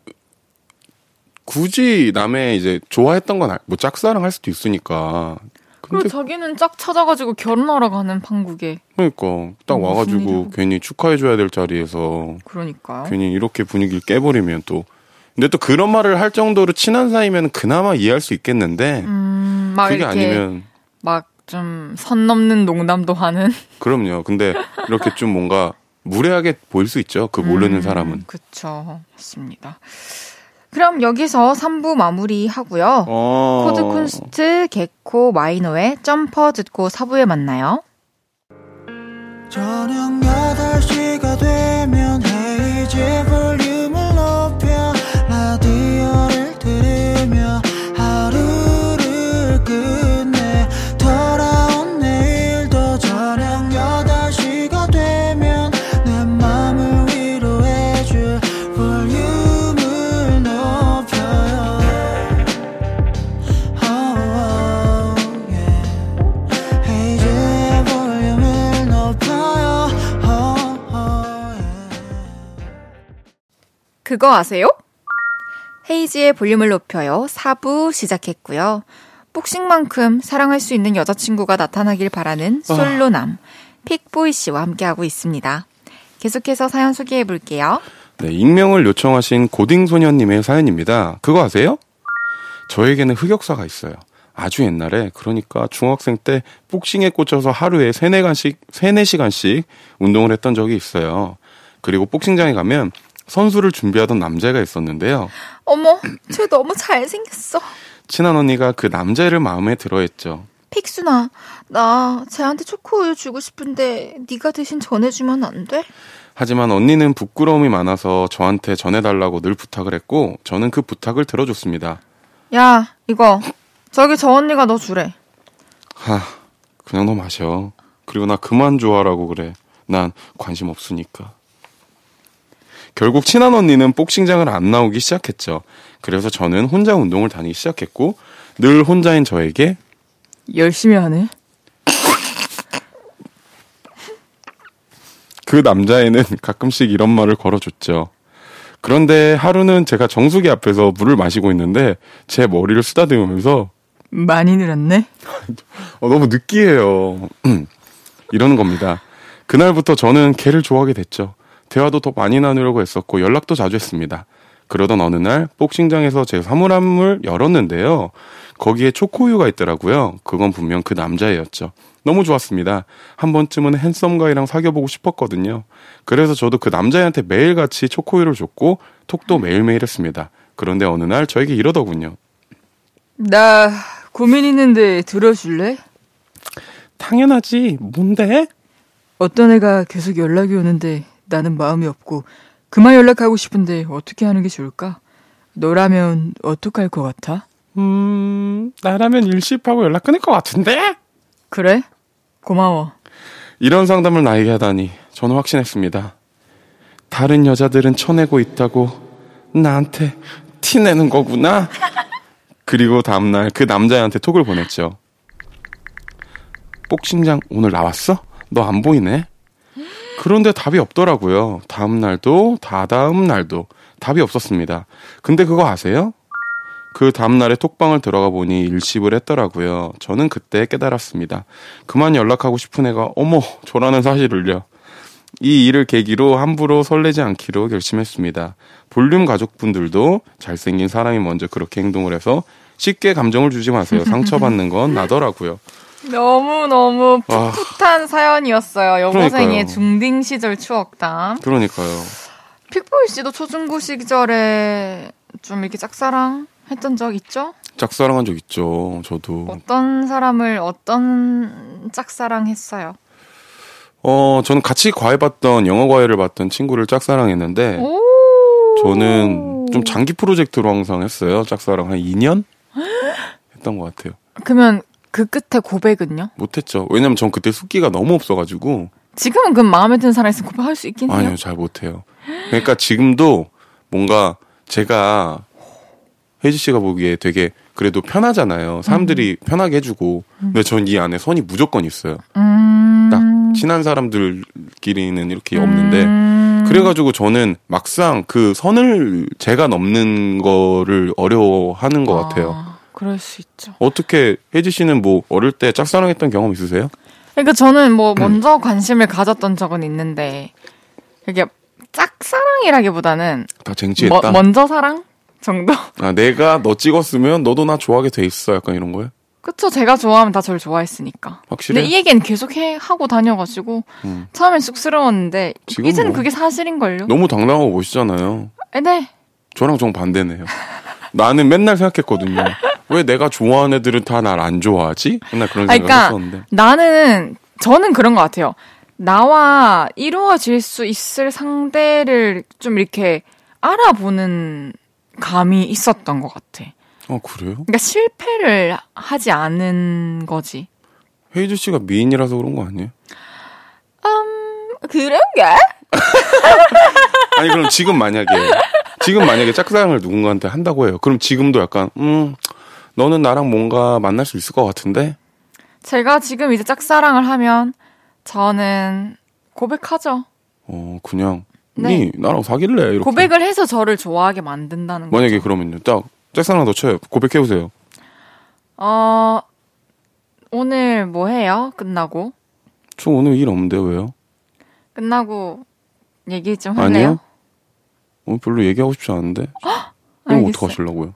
굳이 남의 이제 좋아했던 건, 알- 뭐 짝사랑 할 수도 있으니까. 그리고 자기는 짝 찾아가지고 결혼하러 가는 판국에. 그러니까 딱 와가지고 일이야. 괜히 축하해줘야 될 자리에서 그러니까요. 괜히 이렇게 분위기를 깨버리면 또. 근데 또 그런 말을 할 정도로 친한 사이면 그나마 이해할 수 있겠는데, 음, 막 그게 아니면, 막 좀 선 넘는 농담도 하는. 그럼요. 근데 이렇게 좀 뭔가 무례하게 보일 수 있죠. 그 모르는 음, 사람은. 그쵸. 맞습니다. 그럼 여기서 3부 마무리 하고요. 어. 코드 쿤스트, 개코, 마이노의 점퍼 듣고 4부에 만나요. 저녁 8시가 되면 헤이즈 볼 그거 아세요? 헤이지의 볼륨을 높여요. 4부 시작했고요. 복싱만큼 사랑할 수 있는 여자친구가 나타나길 바라는 솔로남, 픽보이 씨와 함께하고 있습니다. 계속해서 사연 소개해 볼게요. 네, 익명을 요청하신 고딩소녀님의 사연입니다. 그거 아세요? 저에게는 흑역사가 있어요. 아주 옛날에, 그러니까 중학생 때 복싱에 꽂혀서 하루에 3, 4간씩, 3, 4시간씩 운동을 했던 적이 있어요. 그리고 복싱장에 가면 선수를 준비하던 남자가 있었는데요. 어머, 쟤 너무 잘생겼어. 친한 언니가 그 남자를 마음에 들어 했죠. 픽순아, 나 쟤한테 초코우유 주고 싶은데 네가 대신 전해주면 안 돼? 하지만 언니는 부끄러움이 많아서 저한테 전해달라고 늘 부탁을 했고, 저는 그 부탁을 들어줬습니다. 야, 이거 저기 저 언니가 너 주래. 하, 그냥 너 마셔. 그리고 나 그만 좋아하라고 그래. 난 관심 없으니까. 결국 친한 언니는 복싱장을 안 나오기 시작했죠. 그래서 저는 혼자 운동을 다니기 시작했고, 늘 혼자인 저에게 열심히 하네. 그 남자애는 가끔씩 이런 말을 걸어줬죠. 그런데 하루는 제가 정수기 앞에서 물을 마시고 있는데 제 머리를 쓰다듬으면서 많이 늘었네. 어, 너무 느끼해요. 이러는 겁니다. 그날부터 저는 걔를 좋아하게 됐죠. 대화도 더 많이 나누려고 했었고 연락도 자주 했습니다. 그러던 어느 날 복싱장에서 제 사물함을 열었는데요. 거기에 초코우유가 있더라고요. 그건 분명 그 남자애였죠. 너무 좋았습니다. 한 번쯤은 핸섬 가이랑 사귀어보고 싶었거든요. 그래서 저도 그 남자애한테 매일같이 초코우유를 줬고 톡도 매일매일 했습니다. 그런데 어느 날 저에게 이러더군요. 나 고민 있는데 들어줄래? 당연하지. 뭔데? 어떤 애가 계속 연락이 오는데 나는 마음이 없고 그만 연락하고 싶은데 어떻게 하는 게 좋을까? 너라면 어떡할 것 같아? 음, 나라면 일십하고 연락 끊을 것 같은데? 그래? 고마워. 이런 상담을 나에게 하다니 저는 확신했습니다. 다른 여자들은 쳐내고 있다고 나한테 티내는 거구나. 그리고 다음날 그 남자애한테 톡을 보냈죠. 복싱장 오늘 나왔어? 너 안 보이네? 그런데 답이 없더라고요. 다음 날도 다다음 날도 답이 없었습니다. 근데 그거 아세요? 그 다음날에 톡방을 들어가 보니 일십을 했더라고요. 저는 그때 깨달았습니다. 그만 연락하고 싶은 애가 어머 저라는 사실을요. 이 일을 계기로 함부로 설레지 않기로 결심했습니다. 볼륨 가족분들도 잘생긴 사람이 먼저 그렇게 행동을 해서 쉽게 감정을 주지 마세요. 상처받는 건 나더라고요. 너무너무 아. 풋풋한 사연이었어요. 여고생의. 중딩 시절 추억담. 그러니까요. 픽보이 씨도 초중고 시절에 좀 이렇게 짝사랑 했던 적 있죠? 짝사랑한 적 있죠. 저도. 어떤 사람을 어떤 짝사랑 했어요? 어, 저는 같이 과외 봤던, 영어 과외를 봤던 친구를 짝사랑했는데, 오. 저는 좀 장기 프로젝트로 항상 했어요. 짝사랑 한 2년? 했던 것 같아요. 그러면 그 끝에 고백은요? 못했죠. 왜냐면 전 그때 숫기가 너무 없어가지고, 지금은 그 마음에 드는 사람 있으면 고백할 수 있긴 해요. 아니요, 잘 못해요. 그러니까 지금도 뭔가 제가 혜지 씨가 보기에 되게 그래도 편하잖아요. 사람들이 편하게 해주고. 근데 전 이 안에 선이 무조건 있어요. 음. 딱 친한 사람들끼리는 이렇게 없는데. 음. 그래가지고 저는 막상 그 선을 제가 넘는 거를 어려워하는 것 같아요. 아, 그럴 수 있죠. 어떻게 혜지 씨는 뭐 어릴 때 짝사랑했던 경험 있으세요? 그러니까 저는 음. 뭐 먼저 관심을 가졌던 적은 있는데 이게 짝사랑이라기보다는 다 뭐, 쟁취했다. 먼저 사랑 정도? 아 내가 너 찍었으면 너도 나 좋아하게 돼 있어. 약간 이런 거요? 그쵸 제가 좋아하면 다 저를 좋아했으니까. 확실해. 근데 이 얘기는 계속 해, 하고 다녀가지고 음. 처음엔 쑥스러웠는데 이제는 뭐. 그게 사실인걸요? 너무 당당하고 멋있잖아요. 네. 저랑 정 반대네요. 나는 맨날 생각했거든요. 왜 내가 좋아하는 애들은 다 날 안 좋아하지? 맨날 그런 아, 생각을 그러니까 했었는데. 나는 저는 그런 것 같아요. 나와 이루어질 수 있을 상대를 좀 이렇게 알아보는 감이 있었던 것 같아. 어 그래요? 그러니까 실패를 하지 않은 거지. 헤이즈 씨가 미인이라서 그런 거 아니에요? 음, 그런 게? 아니 그럼 지금 만약에 지금 만약에 짝사랑을 누군가한테 한다고 해요. 그럼 지금도 약간 음 너는 나랑 뭔가 만날 수 있을 것 같은데 제가 지금 이제 짝사랑을 하면 저는 고백하죠. 어 그냥 네. 니 나랑 사귈래 이렇게 고백을 해서 저를 좋아하게 만든다는 거죠. 만약에 그러면요 딱 짝사랑 더 쳐요 고백해 보세요. 어, 오늘 뭐 해요? 끝나고? 저 오늘 일 없는데 왜요? 끝나고 얘기 좀 할래요? 아니요. 어, 별로 얘기하고 싶지 않은데. 그럼 알겠어요. 어떡하시려고요?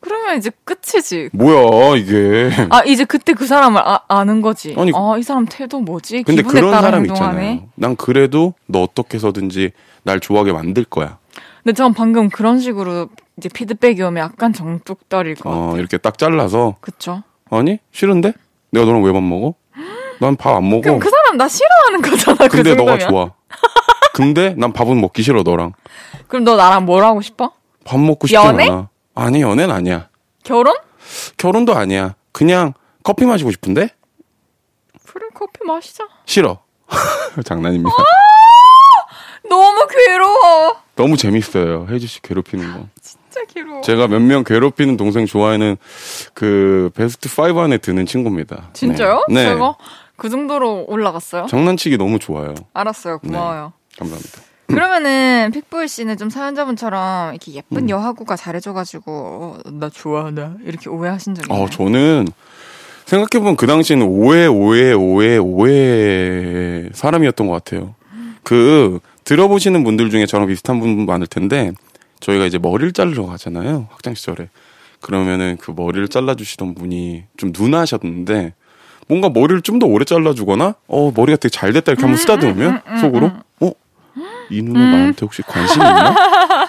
그러면 이제 끝이지. 뭐야 이게. 아, 이제 그때 그 사람을 아, 는 거지. 아니, 아, 이 사람 태도 뭐지? 근데 그런 사람. 있잖아요. 난 그래도 너 어떻게 해서든지 날 좋아하게 만들 거야. 근데 전 방금 그런 식으로 이제 피드백이 오면 약간 정뚝 떨릴 것 같아. 어, 이렇게 딱 잘라서 그쵸? 아니 싫은데? 내가 너랑 왜 밥 먹어? 난 밥 안 먹어. 그럼 그 사람 나 싫어하는 거잖아, 그 근데 너가 정도면. 좋아. 근데 난 밥은 먹기 싫어 너랑. 그럼 너 나랑 뭘 하고 싶어? 밥 먹고 싶지 연애? 않아. 아니 연애는 아니야. 결혼? 결혼도 아니야. 그냥 커피 마시고 싶은데 그래, 커피 마시자. 싫어. 장난입니다. 너무 괴로워. 너무 재밌어요. 혜지 씨 괴롭히는 거. 진짜 괴로워. 제가 몇 명 괴롭히는 동생 좋아하는 그 베스트 5 안에 드는 친구입니다. 진짜요? 네. 네. 제가 그 정도로 올라갔어요? 장난치기 너무 좋아요. 알았어요. 고마워요. 감사합니다. 그러면은 픽보이 씨는 좀 사연자분처럼 이렇게 예쁜 음. 여하구가 잘해줘가지고 어, 나 좋아하나 이렇게 오해하신 적 있나요? 어, 저는 생각해보면 그 당시에는 오해, 오해, 오해, 오해 사람이었던 것 같아요. 그 들어보시는 분들 중에 저랑 비슷한 분 많을 텐데 저희가 이제 머리를 자르러 가잖아요. 학창 시절에. 그러면은 그 머리를 잘라주시던 분이 좀 누나셨는데 뭔가 머리를 좀 더 오래 잘라주거나 어 머리가 되게 잘 됐다 이렇게 한번 쓰다듬으면 속으로 어? 이 누나 나한테 혹시 관심 있나?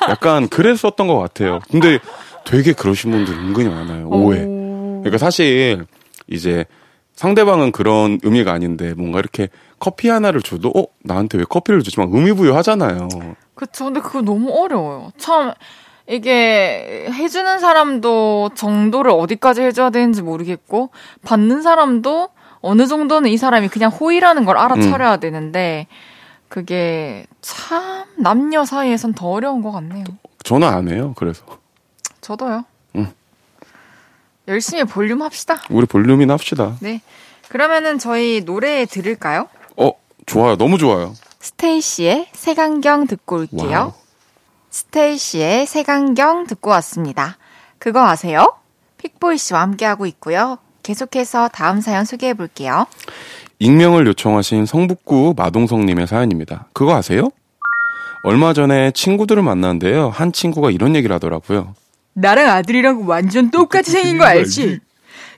약간 그랬었던 것 같아요. 근데 되게 그러신 분들 은근히 많아요. 오해. 오. 그러니까 사실 이제 상대방은 그런 의미가 아닌데 뭔가 이렇게 커피 하나를 줘도 어 나한테 왜 커피를 주지 막 의미 부여하잖아요. 그쵸. 근데 그거 너무 어려워요. 참 이게 해주는 사람도 정도를 어디까지 해줘야 되는지 모르겠고 받는 사람도 어느 정도는 이 사람이 그냥 호의라는 걸 알아차려야 되는데 그게 참 남녀 사이에선 더 어려운 것 같네요. 저는 안 해요. 그래서 저도요. 응. 열심히 볼륨 합시다. 우리 볼륨이나 합시다. 네. 그러면은 저희 노래 들을까요? 어 좋아요. 너무 좋아요. 스테이시의 색안경 듣고 올게요. 와우. 스테이시의 색안경 듣고 왔습니다. 그거 아세요? 픽보이 씨와 함께하고 있고요. 계속해서 다음 사연 소개해 볼게요. 익명을 요청하신 성북구 마동성님의 사연입니다. 그거 아세요? 얼마 전에 친구들을 만났는데요. 한 친구가 이런 얘기를 하더라고요. 나랑 아들이랑 완전 똑같이 생긴 거 알지?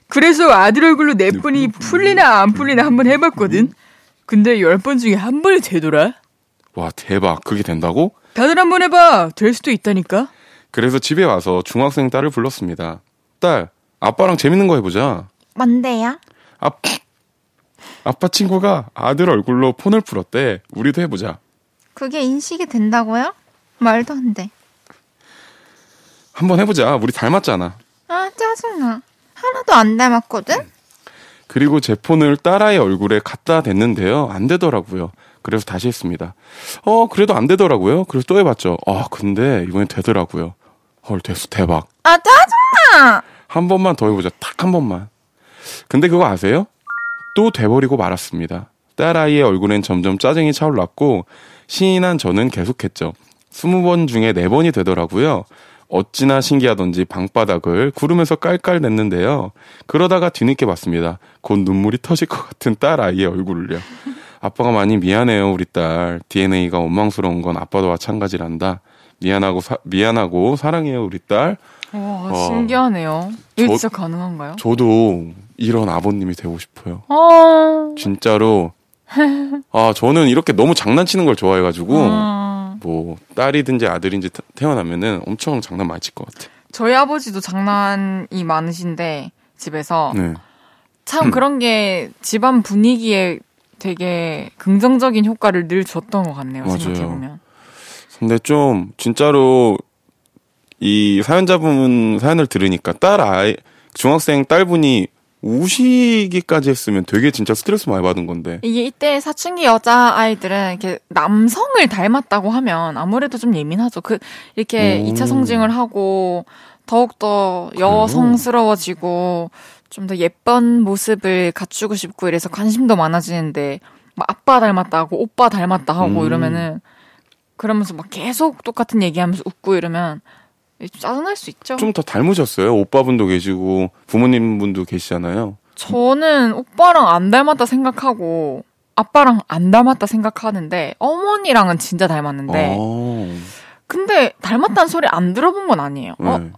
그래서 아들 얼굴로 내 폰이 풀리나 안 풀리나 한번 해봤거든. 근데 열 번 중에 한 번이 되더라. 와 대박. 그게 된다고? 다들 한번 해봐. 될 수도 있다니까. 그래서 집에 와서 중학생 딸을 불렀습니다. 딸, 아빠랑 재밌는 거 해보자. 뭔데요? 아, 아빠 친구가 아들 얼굴로 폰을 풀었대. 우리도 해보자. 그게 인식이 된다고요? 말도 안 돼. 한번 해보자. 우리 닮았잖아. 아, 짜증나. 하나도 안 닮았거든? 그리고 제 폰을 딸아이 얼굴에 갖다 댔는데요. 안 되더라고요. 그래서 다시 했습니다. 어, 그래도 안 되더라고요. 그래서 또 해봤죠. 아, 근데 이번엔 되더라고요. 헐, 됐어. 대박. 아, 짜증나! 한 번만 더 해보자. 딱 한 번만. 근데 그거 아세요? 또 돼버리고 말았습니다. 딸아이의 얼굴엔 점점 짜증이 차올랐고, 신이 난 저는 계속했죠. 스무 번 중에 네 번이 되더라고요. 어찌나 신기하던지 방바닥을 구르면서 깔깔 냈는데요. 그러다가 뒤늦게 봤습니다. 곧 눈물이 터질 것 같은 딸 아이의 얼굴을요. 아빠가 많이 미안해요, 우리 딸. DNA가 원망스러운 건 아빠도 마찬가지란다. 미안하고, 사- 미안하고, 사랑해요, 우리 딸. 와, 어. 신기하네요. 이게 저- 진짜 가능한가요? 저도 이런 아버님이 되고 싶어요. 어. 진짜로. 아, 저는 이렇게 너무 장난치는 걸 좋아해가지고, 어. 뭐, 딸이든지 아들인지 태- 태어나면은 엄청 장난 많이 칠 것 같아. 저희 아버지도 장난이 많으신데, 집에서. 네. 참 그런 게 집안 분위기에 되게 긍정적인 효과를 늘 줬던 것 같네요. 맞아요. 생각해보면. 근데 좀, 진짜로, 이 사연자분 사연을 들으니까 딸 아이, 중학생 딸분이 우시기까지 했으면 되게 진짜 스트레스 많이 받은 건데. 이게 이때 사춘기 여자 아이들은 이렇게 남성을 닮았다고 하면 아무래도 좀 예민하죠. 그 이렇게 오. 이 2차 성징을 하고 더욱더? 여성스러워지고 좀 더 예쁜 모습을 갖추고 싶고 이래서 관심도 많아지는데 막 아빠 닮았다고 오빠 닮았다 하고 음. 이러면은 그러면서 막 계속 똑같은 얘기하면서 웃고 이러면 좀 짜증날 수 있죠. 좀 더 닮으셨어요. 오빠분도 계시고, 부모님분도 계시잖아요. 저는 오빠랑 안 닮았다 생각하고 아빠랑 안 닮았다 생각하는데 어머니랑은 진짜 닮았는데 어. 근데 닮았다는 소리 안 들어본 건 아니에요. 어 네.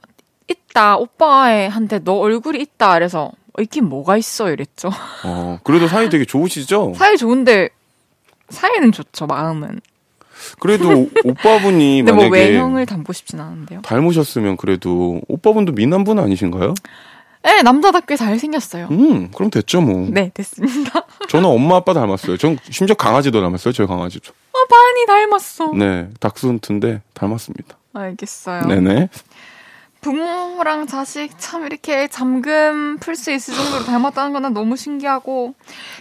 있다 오빠한테 너 얼굴이 있다 그래서 어, 있긴 뭐가 있어 이랬죠. 어, 그래도 사이 되게 좋으시죠? 사이 좋은데 사이는 좋죠 마음은. 그래도 오- 오빠분이 근데 뭐 만약에 외형을 닮고 싶진 않은데요. 닮으셨으면 그래도 오빠분도 미남분 아니신가요? 네 남자답게 잘 생겼어요. 음, 그럼 됐죠 뭐. 네 됐습니다. 저는 엄마 아빠 닮았어요. 전 심지어 강아지도 닮았어요. 저희 강아지도. 아 많이 닮았어. 네, 닥스훈트인데 닮았습니다. 알겠어요. 네네. 부모랑 자식 참 이렇게 잠금 풀 수 있을 정도로 닮았다는 건 너무 신기하고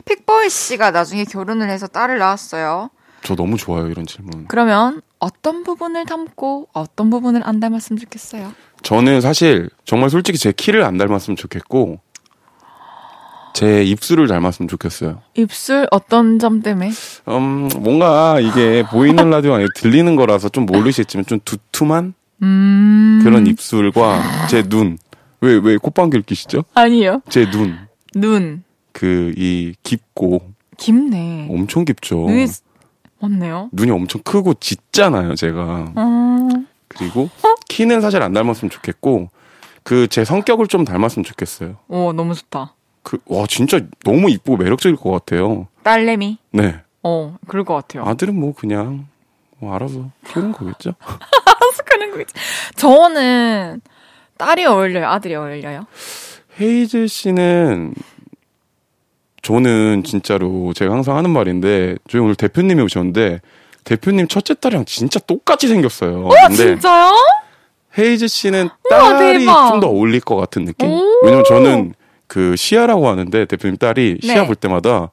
픽보이 씨가 나중에 결혼을 해서 딸을 낳았어요. 저 너무 좋아요 이런 질문. 그러면 어떤 부분을 닮고 어떤 부분을 안 닮았으면 좋겠어요? 저는 사실 정말 솔직히 제 키를 안 닮았으면 좋겠고 제 입술을 닮았으면 좋겠어요. 입술 어떤 점 때문에? 음, 뭔가 이게 보이는 라디오 아니고 들리는 거라서 좀 모르시겠지만 좀 두툼한 음 그런 입술과 제 눈. 왜, 왜 콧방귀를 끼시죠? 아니요. 제 눈. 눈 그, 이, 깊고, 깊네. 엄청 깊죠. 눈이 맞네요. 눈이 엄청 크고 짙잖아요, 제가. 음, 그리고, 키는 사실 안 닮았으면 좋겠고, 그, 제 성격을 좀 닮았으면 좋겠어요. 오 너무 좋다. 그, 와, 진짜 너무 이쁘고 매력적일 것 같아요. 딸내미. 네. 어 그럴 것 같아요. 아들은 뭐, 그냥, 뭐, 알아서 키우는 거겠죠? 하는 거겠지. 저는 딸이 어울려요. 아들이 어울려요. 헤이즈 씨는 저는 진짜로 제가 항상 하는 말인데 저희 오늘 대표님이 오셨는데 대표님 첫째 딸이랑 진짜 똑같이 생겼어요. 어 근데 진짜요? 헤이즈 씨는 딸이. 좀 더 어울릴 것 같은 느낌? 오. 왜냐면 저는 그 시아라고 하는데 대표님 딸이 네. 시아 볼 때마다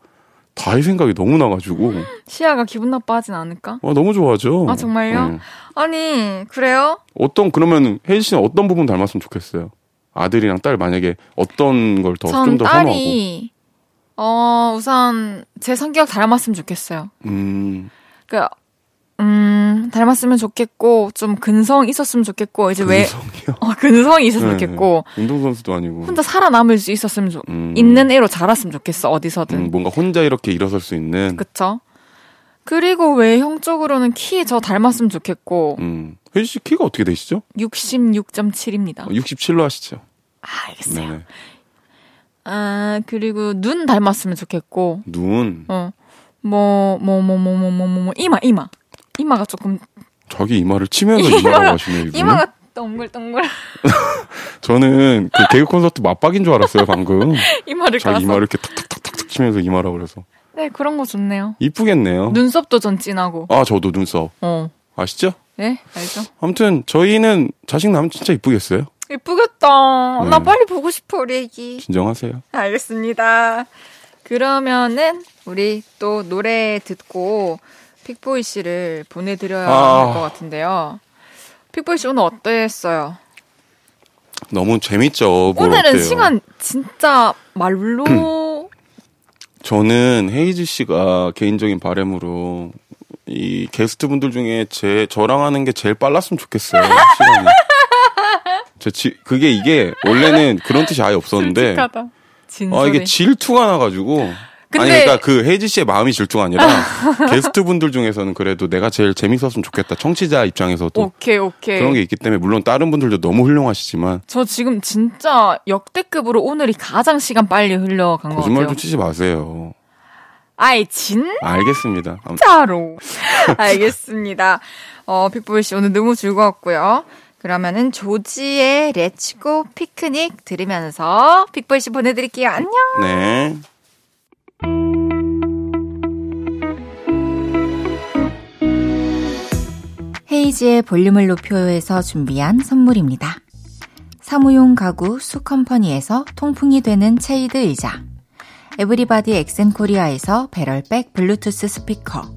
다이 생각이 너무 나가지고 시아가 기분 나빠하진 않을까? 어, 너무 좋아하죠. 아, 정말요? 네. 아니 그래요? 어떤 그러면 헤이즈 씨는 어떤 부분 닮았으면 좋겠어요? 아들이랑 딸 만약에 어떤 걸더전좀더 선호하고? 딸이 어 우선 제 성격 닮았으면 좋겠어요. 음. 그 음, 닮았으면 좋겠고 좀 근성 있었으면 좋겠고 이제 왜 근성이요? 어, 근성이 있었으면 네, 좋겠고 운동 선수도 아니고. 혼자 살아남을 수 있었으면 좋 음, 있는 애로 자랐으면 좋겠어 어디서든 음, 뭔가 혼자 이렇게 일어설 수 있는. 그쵸? 그리고 외형적으로는 키 저 닮았으면 좋겠고 음. 혜지 씨 키가 어떻게 되시죠? 66.7입니다. 67로 하시죠. 아, 알겠어요. 네네. 아 그리고 눈 닮았으면 좋겠고 눈. 어뭐뭐 뭐 뭐 뭐 뭐 뭐 이마 이마 이마가 조금 자기 이마를 치면서 이마라고 하시네요, 이분. 이마가 동글동글 저는 그 개그 콘서트 맞박인 줄 알았어요, 방금. 이마를 자기 까서 이마 이렇게 탁탁탁탁탁 붙이면서 이마라 그래서 네, 그런 거 좋네요. 이쁘겠네요. 눈썹도 전 진하고. 아 저도 눈썹 어. 아시죠? 네, 알죠? 아무튼 저희는 자식 나면 진짜 이쁘겠어요. 예쁘겠다. 네. 나 빨리 보고 싶어, 우리 애기. 진정하세요. 알겠습니다. 그러면은 우리 또 노래 듣고 픽보이 씨를 보내드려야 아. 할것 같은데요. 픽보이 씨 오늘 어땠어요? 너무 재밌죠. 뭘 오늘은 어때요? 시간 진짜 말로 저는 헤이즈 씨가 개인적인 바램으로 이 게스트 분들 중에 제 저랑 하는 게 제일 빨랐으면 좋겠어요. 시간이. 저 지, 그게 이게 원래는 그런 뜻이 아예 없었는데 솔직하다. 진솔해. 아 이게 질투가 나가지고 근데- 아니 그러니까 그 헤이즈 씨의 마음이 질투가 아니라 게스트 분들 중에서는 그래도 내가 제일 재밌었으면 좋겠다. 청취자 입장에서도 오케이 오케이. 그런 게 있기 때문에 물론 다른 분들도 너무 훌륭하시지만 저 지금 진짜 역대급으로 오늘이 가장 시간 빨리 흘러간 것 거짓말 같아요. 좀 치지 마세요. 아이 진 알겠습니다. 진짜로. 알겠습니다. 어, 픽보이 씨 오늘 너무 즐거웠고요. 그러면은 조지의 Let's Go Picnic 들으면서 픽보이 씨 보내드릴게요. 안녕. 네. 헤이즈의 볼륨을 높여요에서 준비한 선물입니다. 사무용 가구 수컴퍼니에서 통풍이 되는 체이드 의자 에브리바디 엑센코리아에서 배럴백 블루투스 스피커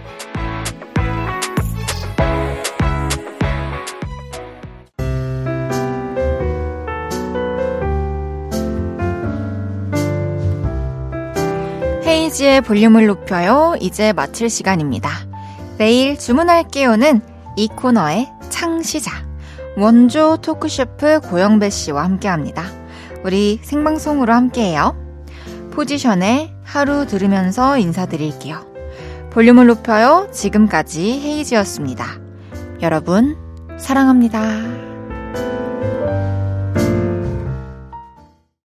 헤이지의 볼륨을 높여요. 이제 마칠 시간입니다. 내일 주문할게요는 이 코너의 창시자, 원조 토크셰프 고영배 씨와 함께 합니다. 우리 생방송으로 함께해요. 포지션에 하루 들으면서 인사드릴게요. 볼륨을 높여요. 지금까지 헤이지였습니다. 여러분, 사랑합니다.